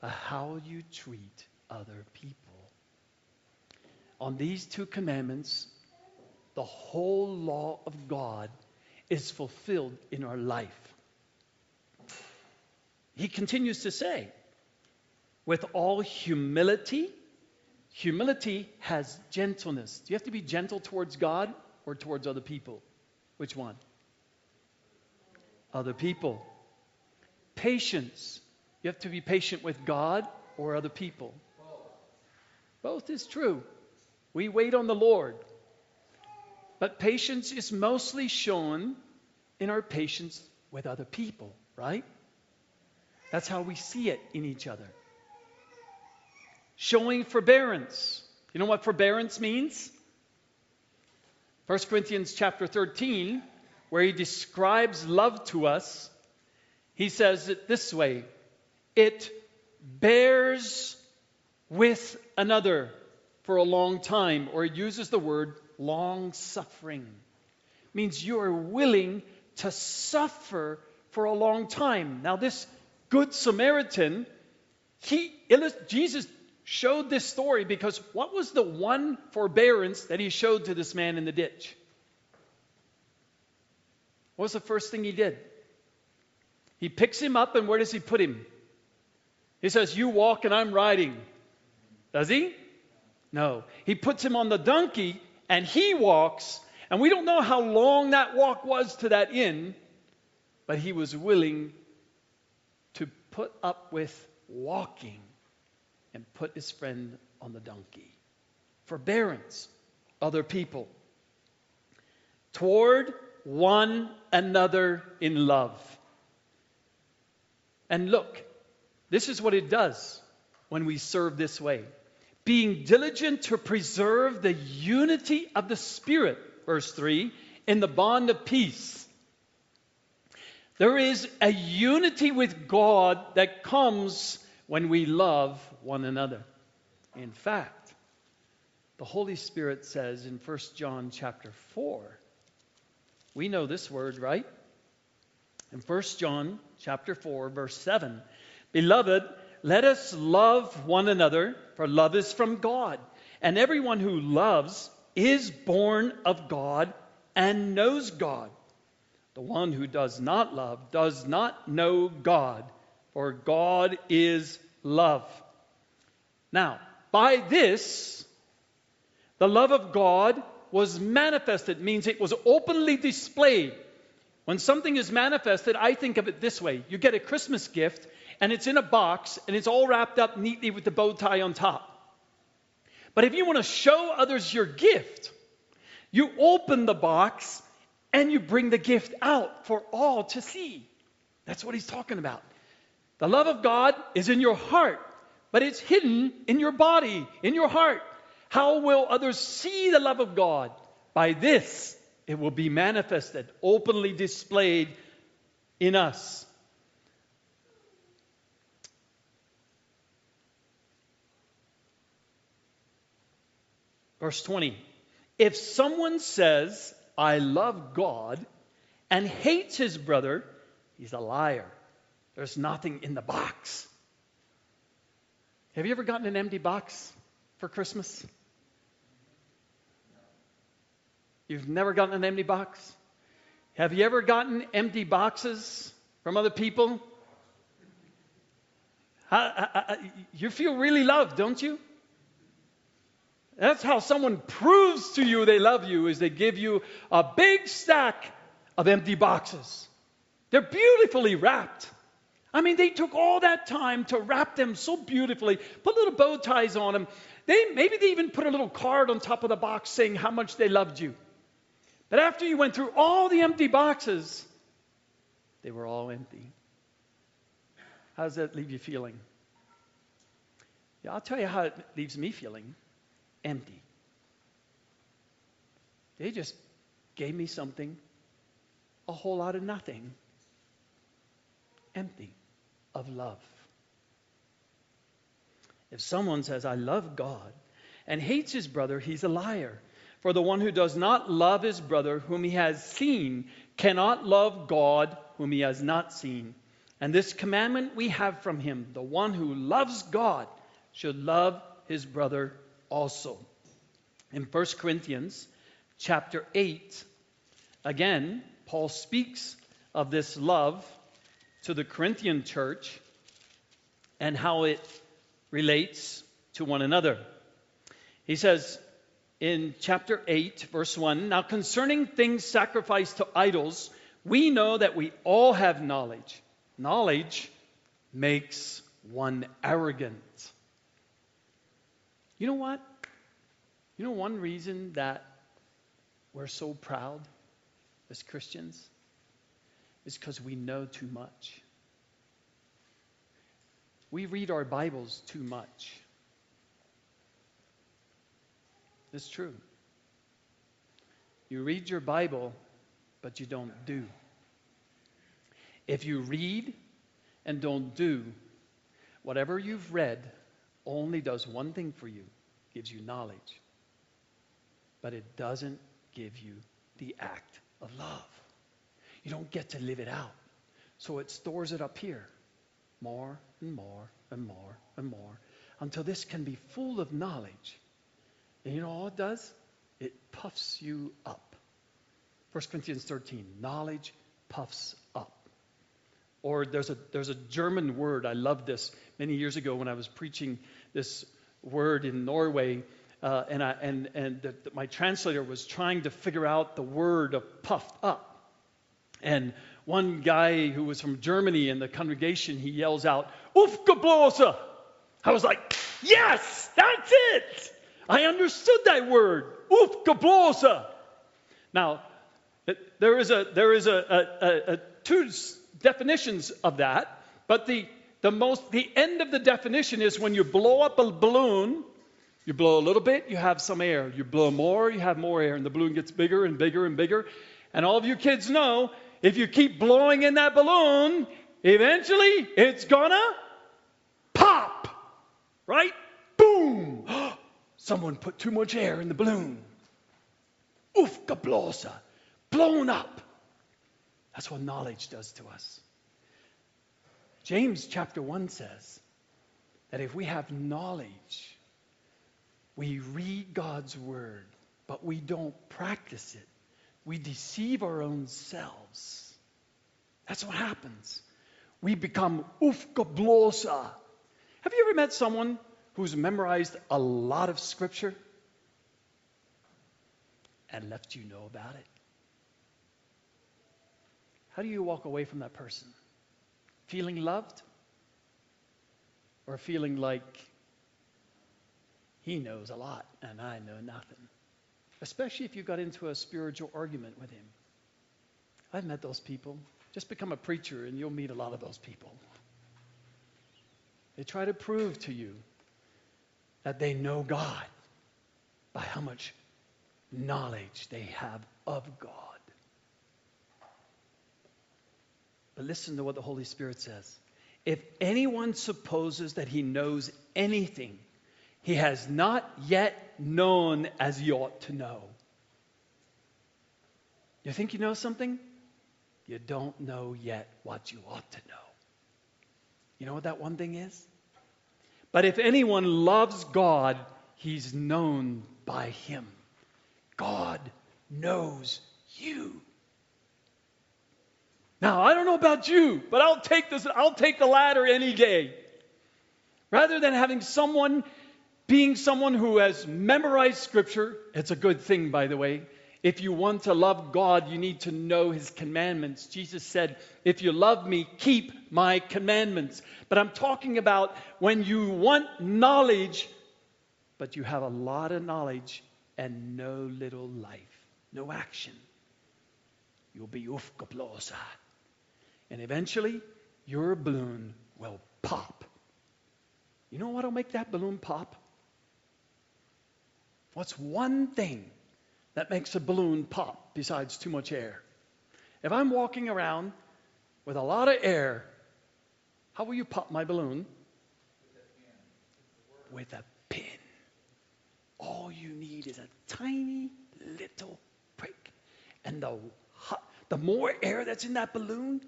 But how you treat other people. On these two commandments, the whole law of God is fulfilled in our life. He continues to say, with all humility, humility has gentleness. Do you have to be gentle towards God or towards other people? Which one? Other people. Patience. You have to be patient with God or other people. Both is true. We wait on the Lord. But patience is mostly shown in our patience with other people, right? That's how we see it in each other. Showing forbearance. You know what forbearance means? 1 Corinthians chapter 13, where he describes love to us, he says it this way it bears with another for a long time, or it uses the word long suffering. Means you are willing to suffer for a long time. Now, this Good Samaritan, he, Jesus showed this story because what was the one forbearance that he showed to this man in the ditch? What was the first thing he did? He picks him up, and where does he put him? He says, You walk and I'm riding. Does he? No. He puts him on the donkey and he walks, and we don't know how long that walk was to that inn, but he was willing to put up with walking and put his friend on the donkey. Forbearance, other people. Toward one another in love. And look, this is what it does when we serve this way being diligent to preserve the unity of the Spirit, verse 3, in the bond of peace. There is a unity with God that comes when we love one another. In fact, the Holy Spirit says in 1 John chapter 4, we know this word, right? In 1 John chapter 4 verse 7, beloved, let us love one another, for love is from God. And everyone who loves is born of God and knows God. The one who does not love does not know God, for God is love. Now, by this, the love of God was manifested means it was openly displayed. When something is manifested, I think of it this way you get a Christmas gift, and it's in a box, and it's all wrapped up neatly with the bow tie on top. But if you want to show others your gift, you open the box and you bring the gift out for all to see. That's what he's talking about. The love of God is in your heart, but it's hidden in your body, in your heart. How will others see the love of God? By this, it will be manifested, openly displayed in us. Verse 20 If someone says, I love God, and hates his brother, he's a liar. There's nothing in the box. Have you ever gotten an empty box for Christmas? You've never gotten an empty box? Have you ever gotten empty boxes from other people? you feel really loved, don't you? That's how someone proves to you they love you is they give you a big stack of empty boxes. They're beautifully wrapped. I mean, they took all that time to wrap them so beautifully, put little bow ties on them. They maybe they even put a little card on top of the box saying how much they loved you. But after you went through all the empty boxes, they were all empty. How does that leave you feeling? Yeah, I'll tell you how it leaves me feeling empty. They just gave me something, a whole lot of nothing, empty of love. If someone says, I love God, and hates his brother, he's a liar. For the one who does not love his brother whom he has seen cannot love God whom he has not seen. And this commandment we have from him the one who loves God should love his brother also. In 1 Corinthians chapter 8, again, Paul speaks of this love to the Corinthian church and how it relates to one another. He says in chapter 8, verse 1 Now concerning things sacrificed to idols, we know that we all have knowledge. Knowledge makes one arrogant. You know what? You know one reason that we're so proud as Christians is because we know too much. We read our Bibles too much. It's true. You read your Bible, but you don't do. If you read and don't do, whatever you've read only does one thing for you gives you knowledge. But it doesn't give you the act of love. You don't get to live it out. So it stores it up here more and more and more and more until this can be full of knowledge. And you know all it does? It puffs you up. 1 Corinthians 13, knowledge puffs up. Or there's a, there's a German word, I love this, many years ago when I was preaching this word in Norway. Uh, and I, and, and the, the, my translator was trying to figure out the word of puffed up. And one guy who was from Germany in the congregation, he yells out, Aufgeblasen. I was like, yes, that's it. I understood that word, Aufgeblasen. Now, there is a, there is a, a, a two definitions of that, but the, the most, the end of the definition is when you blow up a balloon, you blow a little bit, you have some air. You blow more, you have more air, and the balloon gets bigger and bigger and bigger. And all of you kids know if you keep blowing in that balloon, eventually it's gonna pop. Right? Boom! Someone put too much air in the balloon. Aufgeblasen. Blown up. That's what knowledge does to us. James chapter 1 says that if we have knowledge, we read God's word, but we don't practice it, we deceive our own selves. That's what happens. We become aufgeblasen. Have you ever met someone who's memorized a lot of scripture? and left you know about it? How do you walk away from that person? Feeling loved? Or feeling like he knows a lot and I know nothing? Especially if you got into a spiritual argument with him. I've met those people. Just become a preacher and you'll meet a lot of those people. They try to prove to you that they know God by how much knowledge they have of God. But listen to what the Holy Spirit says. If anyone supposes that he knows anything, he has not yet known as you ought to know. You think you know something? You don't know yet what you ought to know. You know what that one thing is? But if anyone loves God, he's known by him. God knows you. Now, I don't know about you, but I'll take this I'll take the latter any day. Rather than having someone being someone who has memorized scripture, it's a good thing by the way. If you want to love God, you need to know his commandments. Jesus said, If you love me, keep my commandments. But I'm talking about when you want knowledge, but you have a lot of knowledge and no little life, no action. You'll be ufkaplosa. And eventually, your balloon will pop. You know what'll make that balloon pop? What's one thing that makes a balloon pop besides too much air? If I'm walking around with a lot of air, how will you pop my balloon? With a pin. All you need is a tiny little prick. And the, hot, the more air that's in that balloon,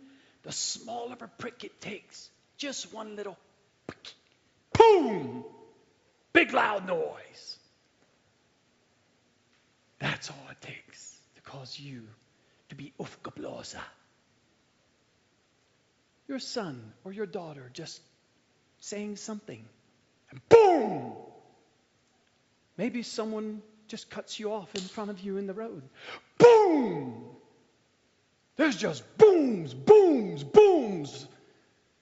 the smaller a prick it takes. Just one little prick. Boom! Big loud noise. That's all it takes to cause you to be ufkablosa. Your son or your daughter just saying something, and boom! Maybe someone just cuts you off in front of you in the road. Boom! There's just booms, booms, booms.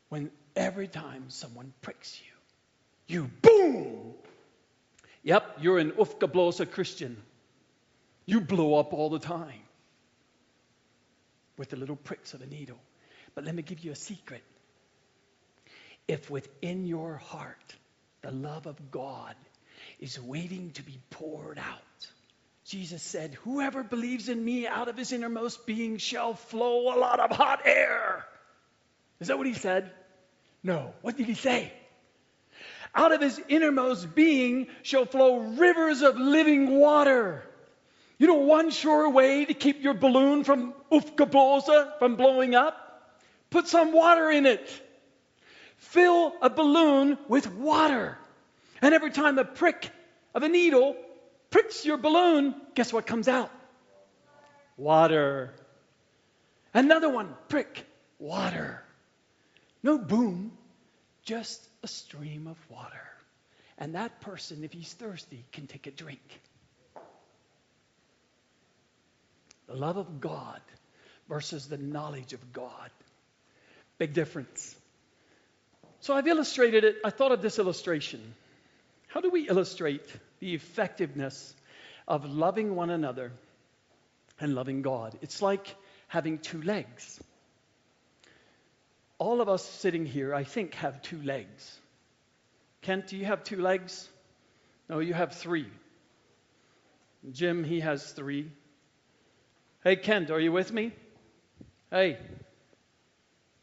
When every time someone pricks you, you boom! Yep, you're an ufkablosa Christian. You blow up all the time with the little pricks of a needle. But let me give you a secret. If within your heart the love of God is waiting to be poured out, Jesus said, Whoever believes in me out of his innermost being shall flow a lot of hot air. Is that what he said? No. What did he say? Out of his innermost being shall flow rivers of living water. You know one sure way to keep your balloon from ufkabosa, from blowing up? Put some water in it. Fill a balloon with water. And every time a prick of a needle pricks your balloon, guess what comes out? Water. Another one, prick, water. No boom, just a stream of water. And that person, if he's thirsty, can take a drink. The love of God versus the knowledge of God. Big difference. So I've illustrated it. I thought of this illustration. How do we illustrate the effectiveness of loving one another and loving God? It's like having two legs. All of us sitting here, I think, have two legs. Kent, do you have two legs? No, you have three. Jim, he has three. Hey, Kent, are you with me? Hey,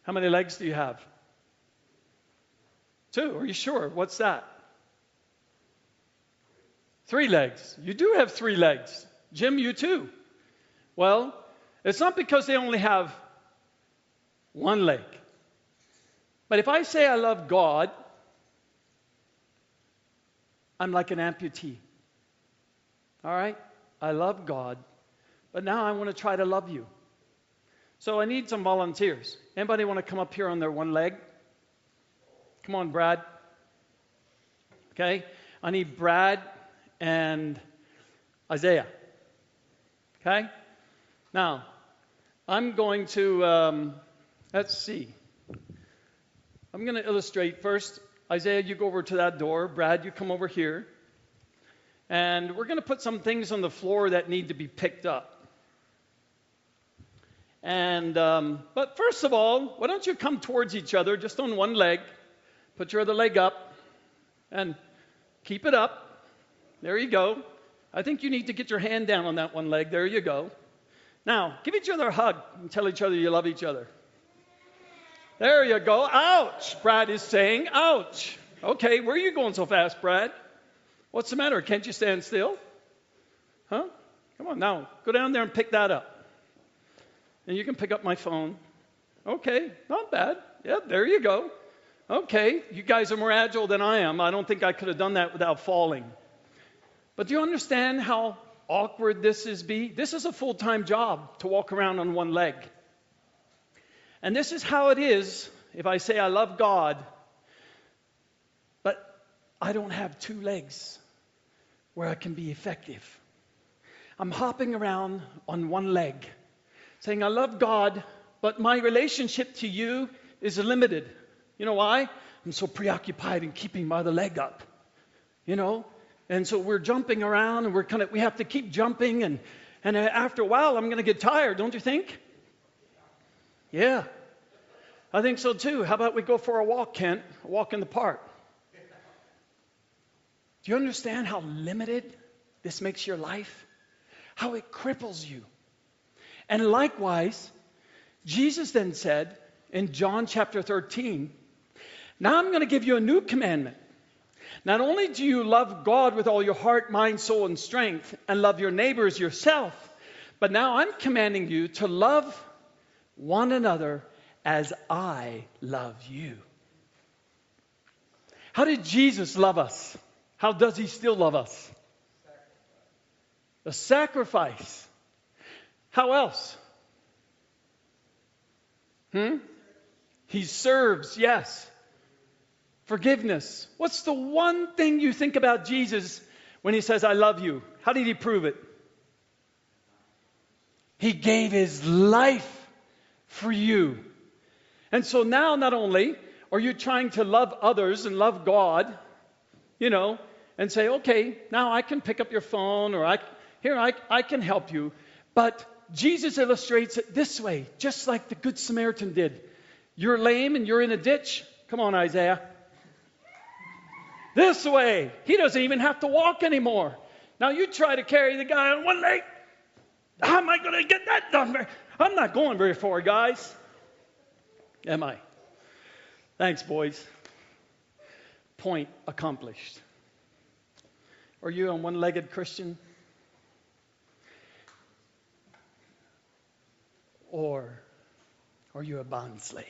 how many legs do you have? Two. Are you sure? What's that? Three legs. You do have three legs. Jim, you too. Well, it's not because they only have one leg. But if I say I love God, I'm like an amputee. All right? I love God, but now I want to try to love you. So I need some volunteers. Anybody want to come up here on their one leg? Come on, Brad. Okay? I need Brad and Isaiah. Okay? Now, I'm going to, um, let's see. I'm going to illustrate first. Isaiah, you go over to that door. Brad, you come over here. And we're going to put some things on the floor that need to be picked up. And, um, but first of all, why don't you come towards each other just on one leg? Put your other leg up and keep it up. There you go. I think you need to get your hand down on that one leg. There you go. Now, give each other a hug and tell each other you love each other. There you go. Ouch, Brad is saying. Ouch. Okay, where are you going so fast, Brad? What's the matter? Can't you stand still? Huh? Come on, now, go down there and pick that up. And you can pick up my phone. Okay, not bad. Yeah, there you go. Okay, you guys are more agile than I am. I don't think I could have done that without falling. But do you understand how awkward this is be? This is a full-time job to walk around on one leg. And this is how it is if I say I love God, but I don't have two legs where I can be effective. I'm hopping around on one leg, saying I love God, but my relationship to you is limited. You know why? I'm so preoccupied in keeping my other leg up. You know? And so we're jumping around and we're kind of we have to keep jumping and and after a while I'm going to get tired, don't you think? Yeah. I think so too. How about we go for a walk, Kent? A walk in the park. Do you understand how limited this makes your life? How it cripples you. And likewise, Jesus then said in John chapter 13, Now I'm going to give you a new commandment. Not only do you love God with all your heart, mind, soul, and strength, and love your neighbors yourself, but now I'm commanding you to love one another as I love you. How did Jesus love us? How does he still love us? A sacrifice. How else? Hmm? He serves, yes. Forgiveness. What's the one thing you think about Jesus when he says, I love you? How did he prove it? He gave his life for you. And so now, not only are you trying to love others and love God, you know, and say, okay, now I can pick up your phone or I, here, I, I can help you. But Jesus illustrates it this way, just like the Good Samaritan did. You're lame and you're in a ditch. Come on, Isaiah. This way. He doesn't even have to walk anymore. Now you try to carry the guy on one leg. How am I going to get that done? I'm not going very far, guys. Am I? Thanks, boys. Point accomplished. Are you a one legged Christian? Or are you a bond slave?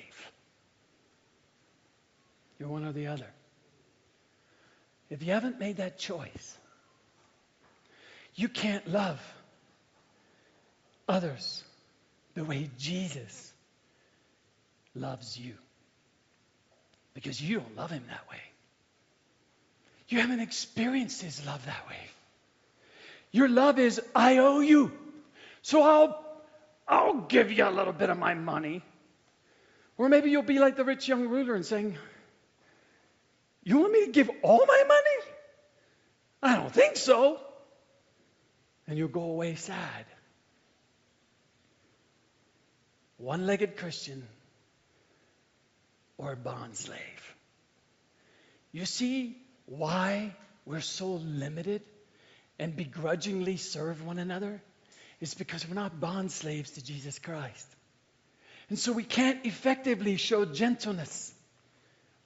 You're one or the other. If you haven't made that choice, you can't love others the way Jesus loves you. Because you don't love him that way. You haven't experienced his love that way. Your love is, I owe you. So I'll, I'll give you a little bit of my money. Or maybe you'll be like the rich young ruler and saying, You want me to give all my money? I don't think so. And you'll go away sad. One legged Christian or a bond slave. You see why we're so limited and begrudgingly serve one another? It's because we're not bond slaves to Jesus Christ. And so we can't effectively show gentleness,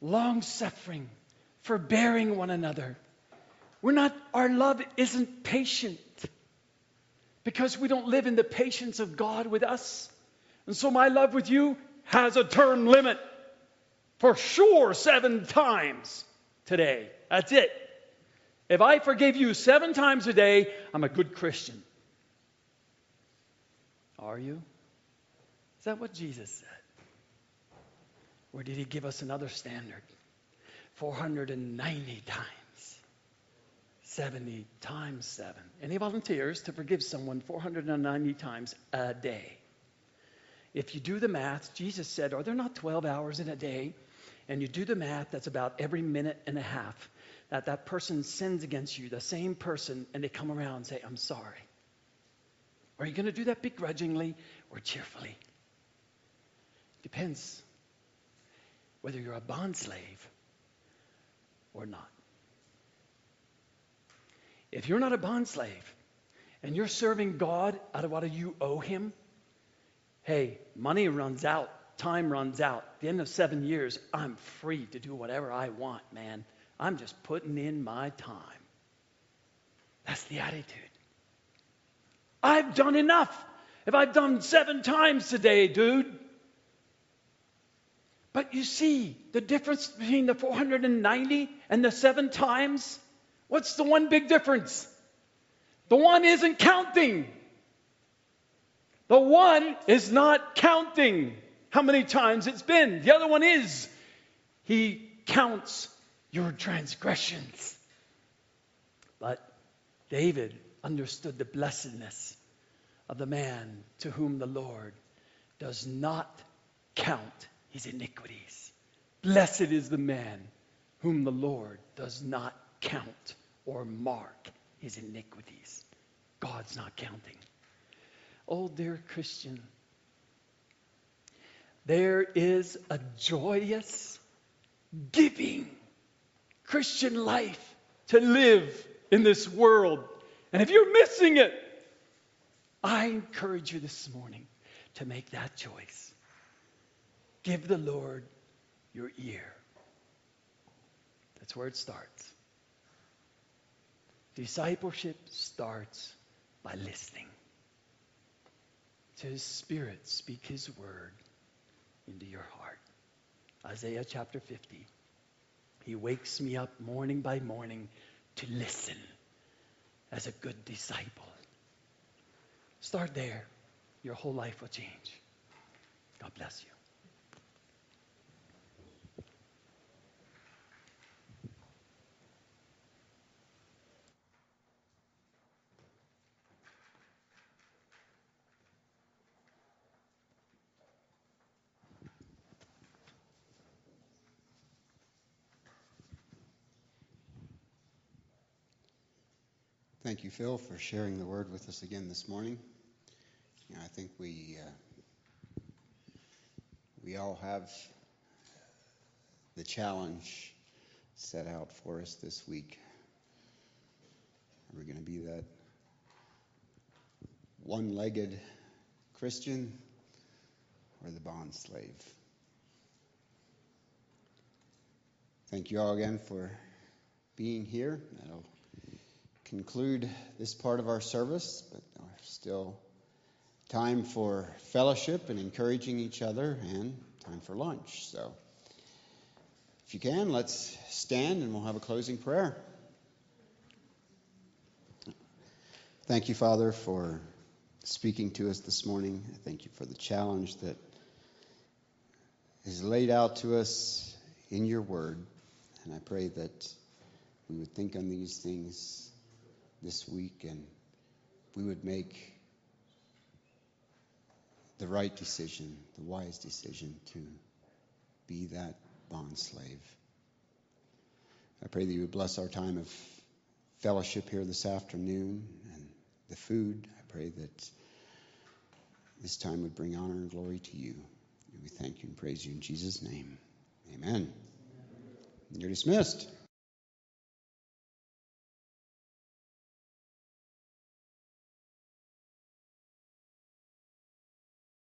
long suffering, forbearing one another. We're not, our love isn't patient because we don't live in the patience of God with us. And so my love with you has a term limit for sure seven times today. That's it. If I forgive you seven times a day, I'm a good Christian. Are you? Is that what Jesus said? Or did he give us another standard? 490 times. 70 times 7. Any volunteers to forgive someone 490 times a day? If you do the math, Jesus said, Are there not 12 hours in a day? And you do the math, that's about every minute and a half that that person sins against you, the same person, and they come around and say, I'm sorry. Are you going to do that begrudgingly or cheerfully? Depends whether you're a bond slave or not. If you're not a bond slave and you're serving God out of what you owe Him, hey, money runs out, time runs out. At the end of seven years, I'm free to do whatever I want, man. I'm just putting in my time. That's the attitude. I've done enough. If I've done seven times today, dude. But you see the difference between the 490 and the seven times? What's the one big difference? The one isn't counting. The one is not counting how many times it's been. The other one is. He counts your transgressions. But David understood the blessedness of the man to whom the Lord does not count his iniquities. Blessed is the man whom the Lord does not count or mark his iniquities. God's not counting. Oh, dear Christian, there is a joyous giving Christian life to live in this world. And if you're missing it, I encourage you this morning to make that choice. Give the Lord your ear. That's where it starts. Discipleship starts by listening to His Spirit speak His word into your heart. Isaiah chapter 50. He wakes me up morning by morning to listen as a good disciple. Start there. Your whole life will change. God bless you. Thank you, Phil, for sharing the word with us again this morning. You know, I think we uh, we all have the challenge set out for us this week. Are we going to be that one-legged Christian or the bond slave? Thank you all again for being here. That'll conclude this part of our service, but there's still time for fellowship and encouraging each other and time for lunch. So if you can, let's stand and we'll have a closing prayer. Thank you, Father, for speaking to us this morning. Thank you for the challenge that is laid out to us in your word. And I pray that we would think on these things this week and we would make the right decision, the wise decision to be that bond slave. I pray that you would bless our time of fellowship here this afternoon and the food. I pray that this time would bring honor and glory to you. And we thank you and praise you in Jesus' name. Amen. You're dismissed.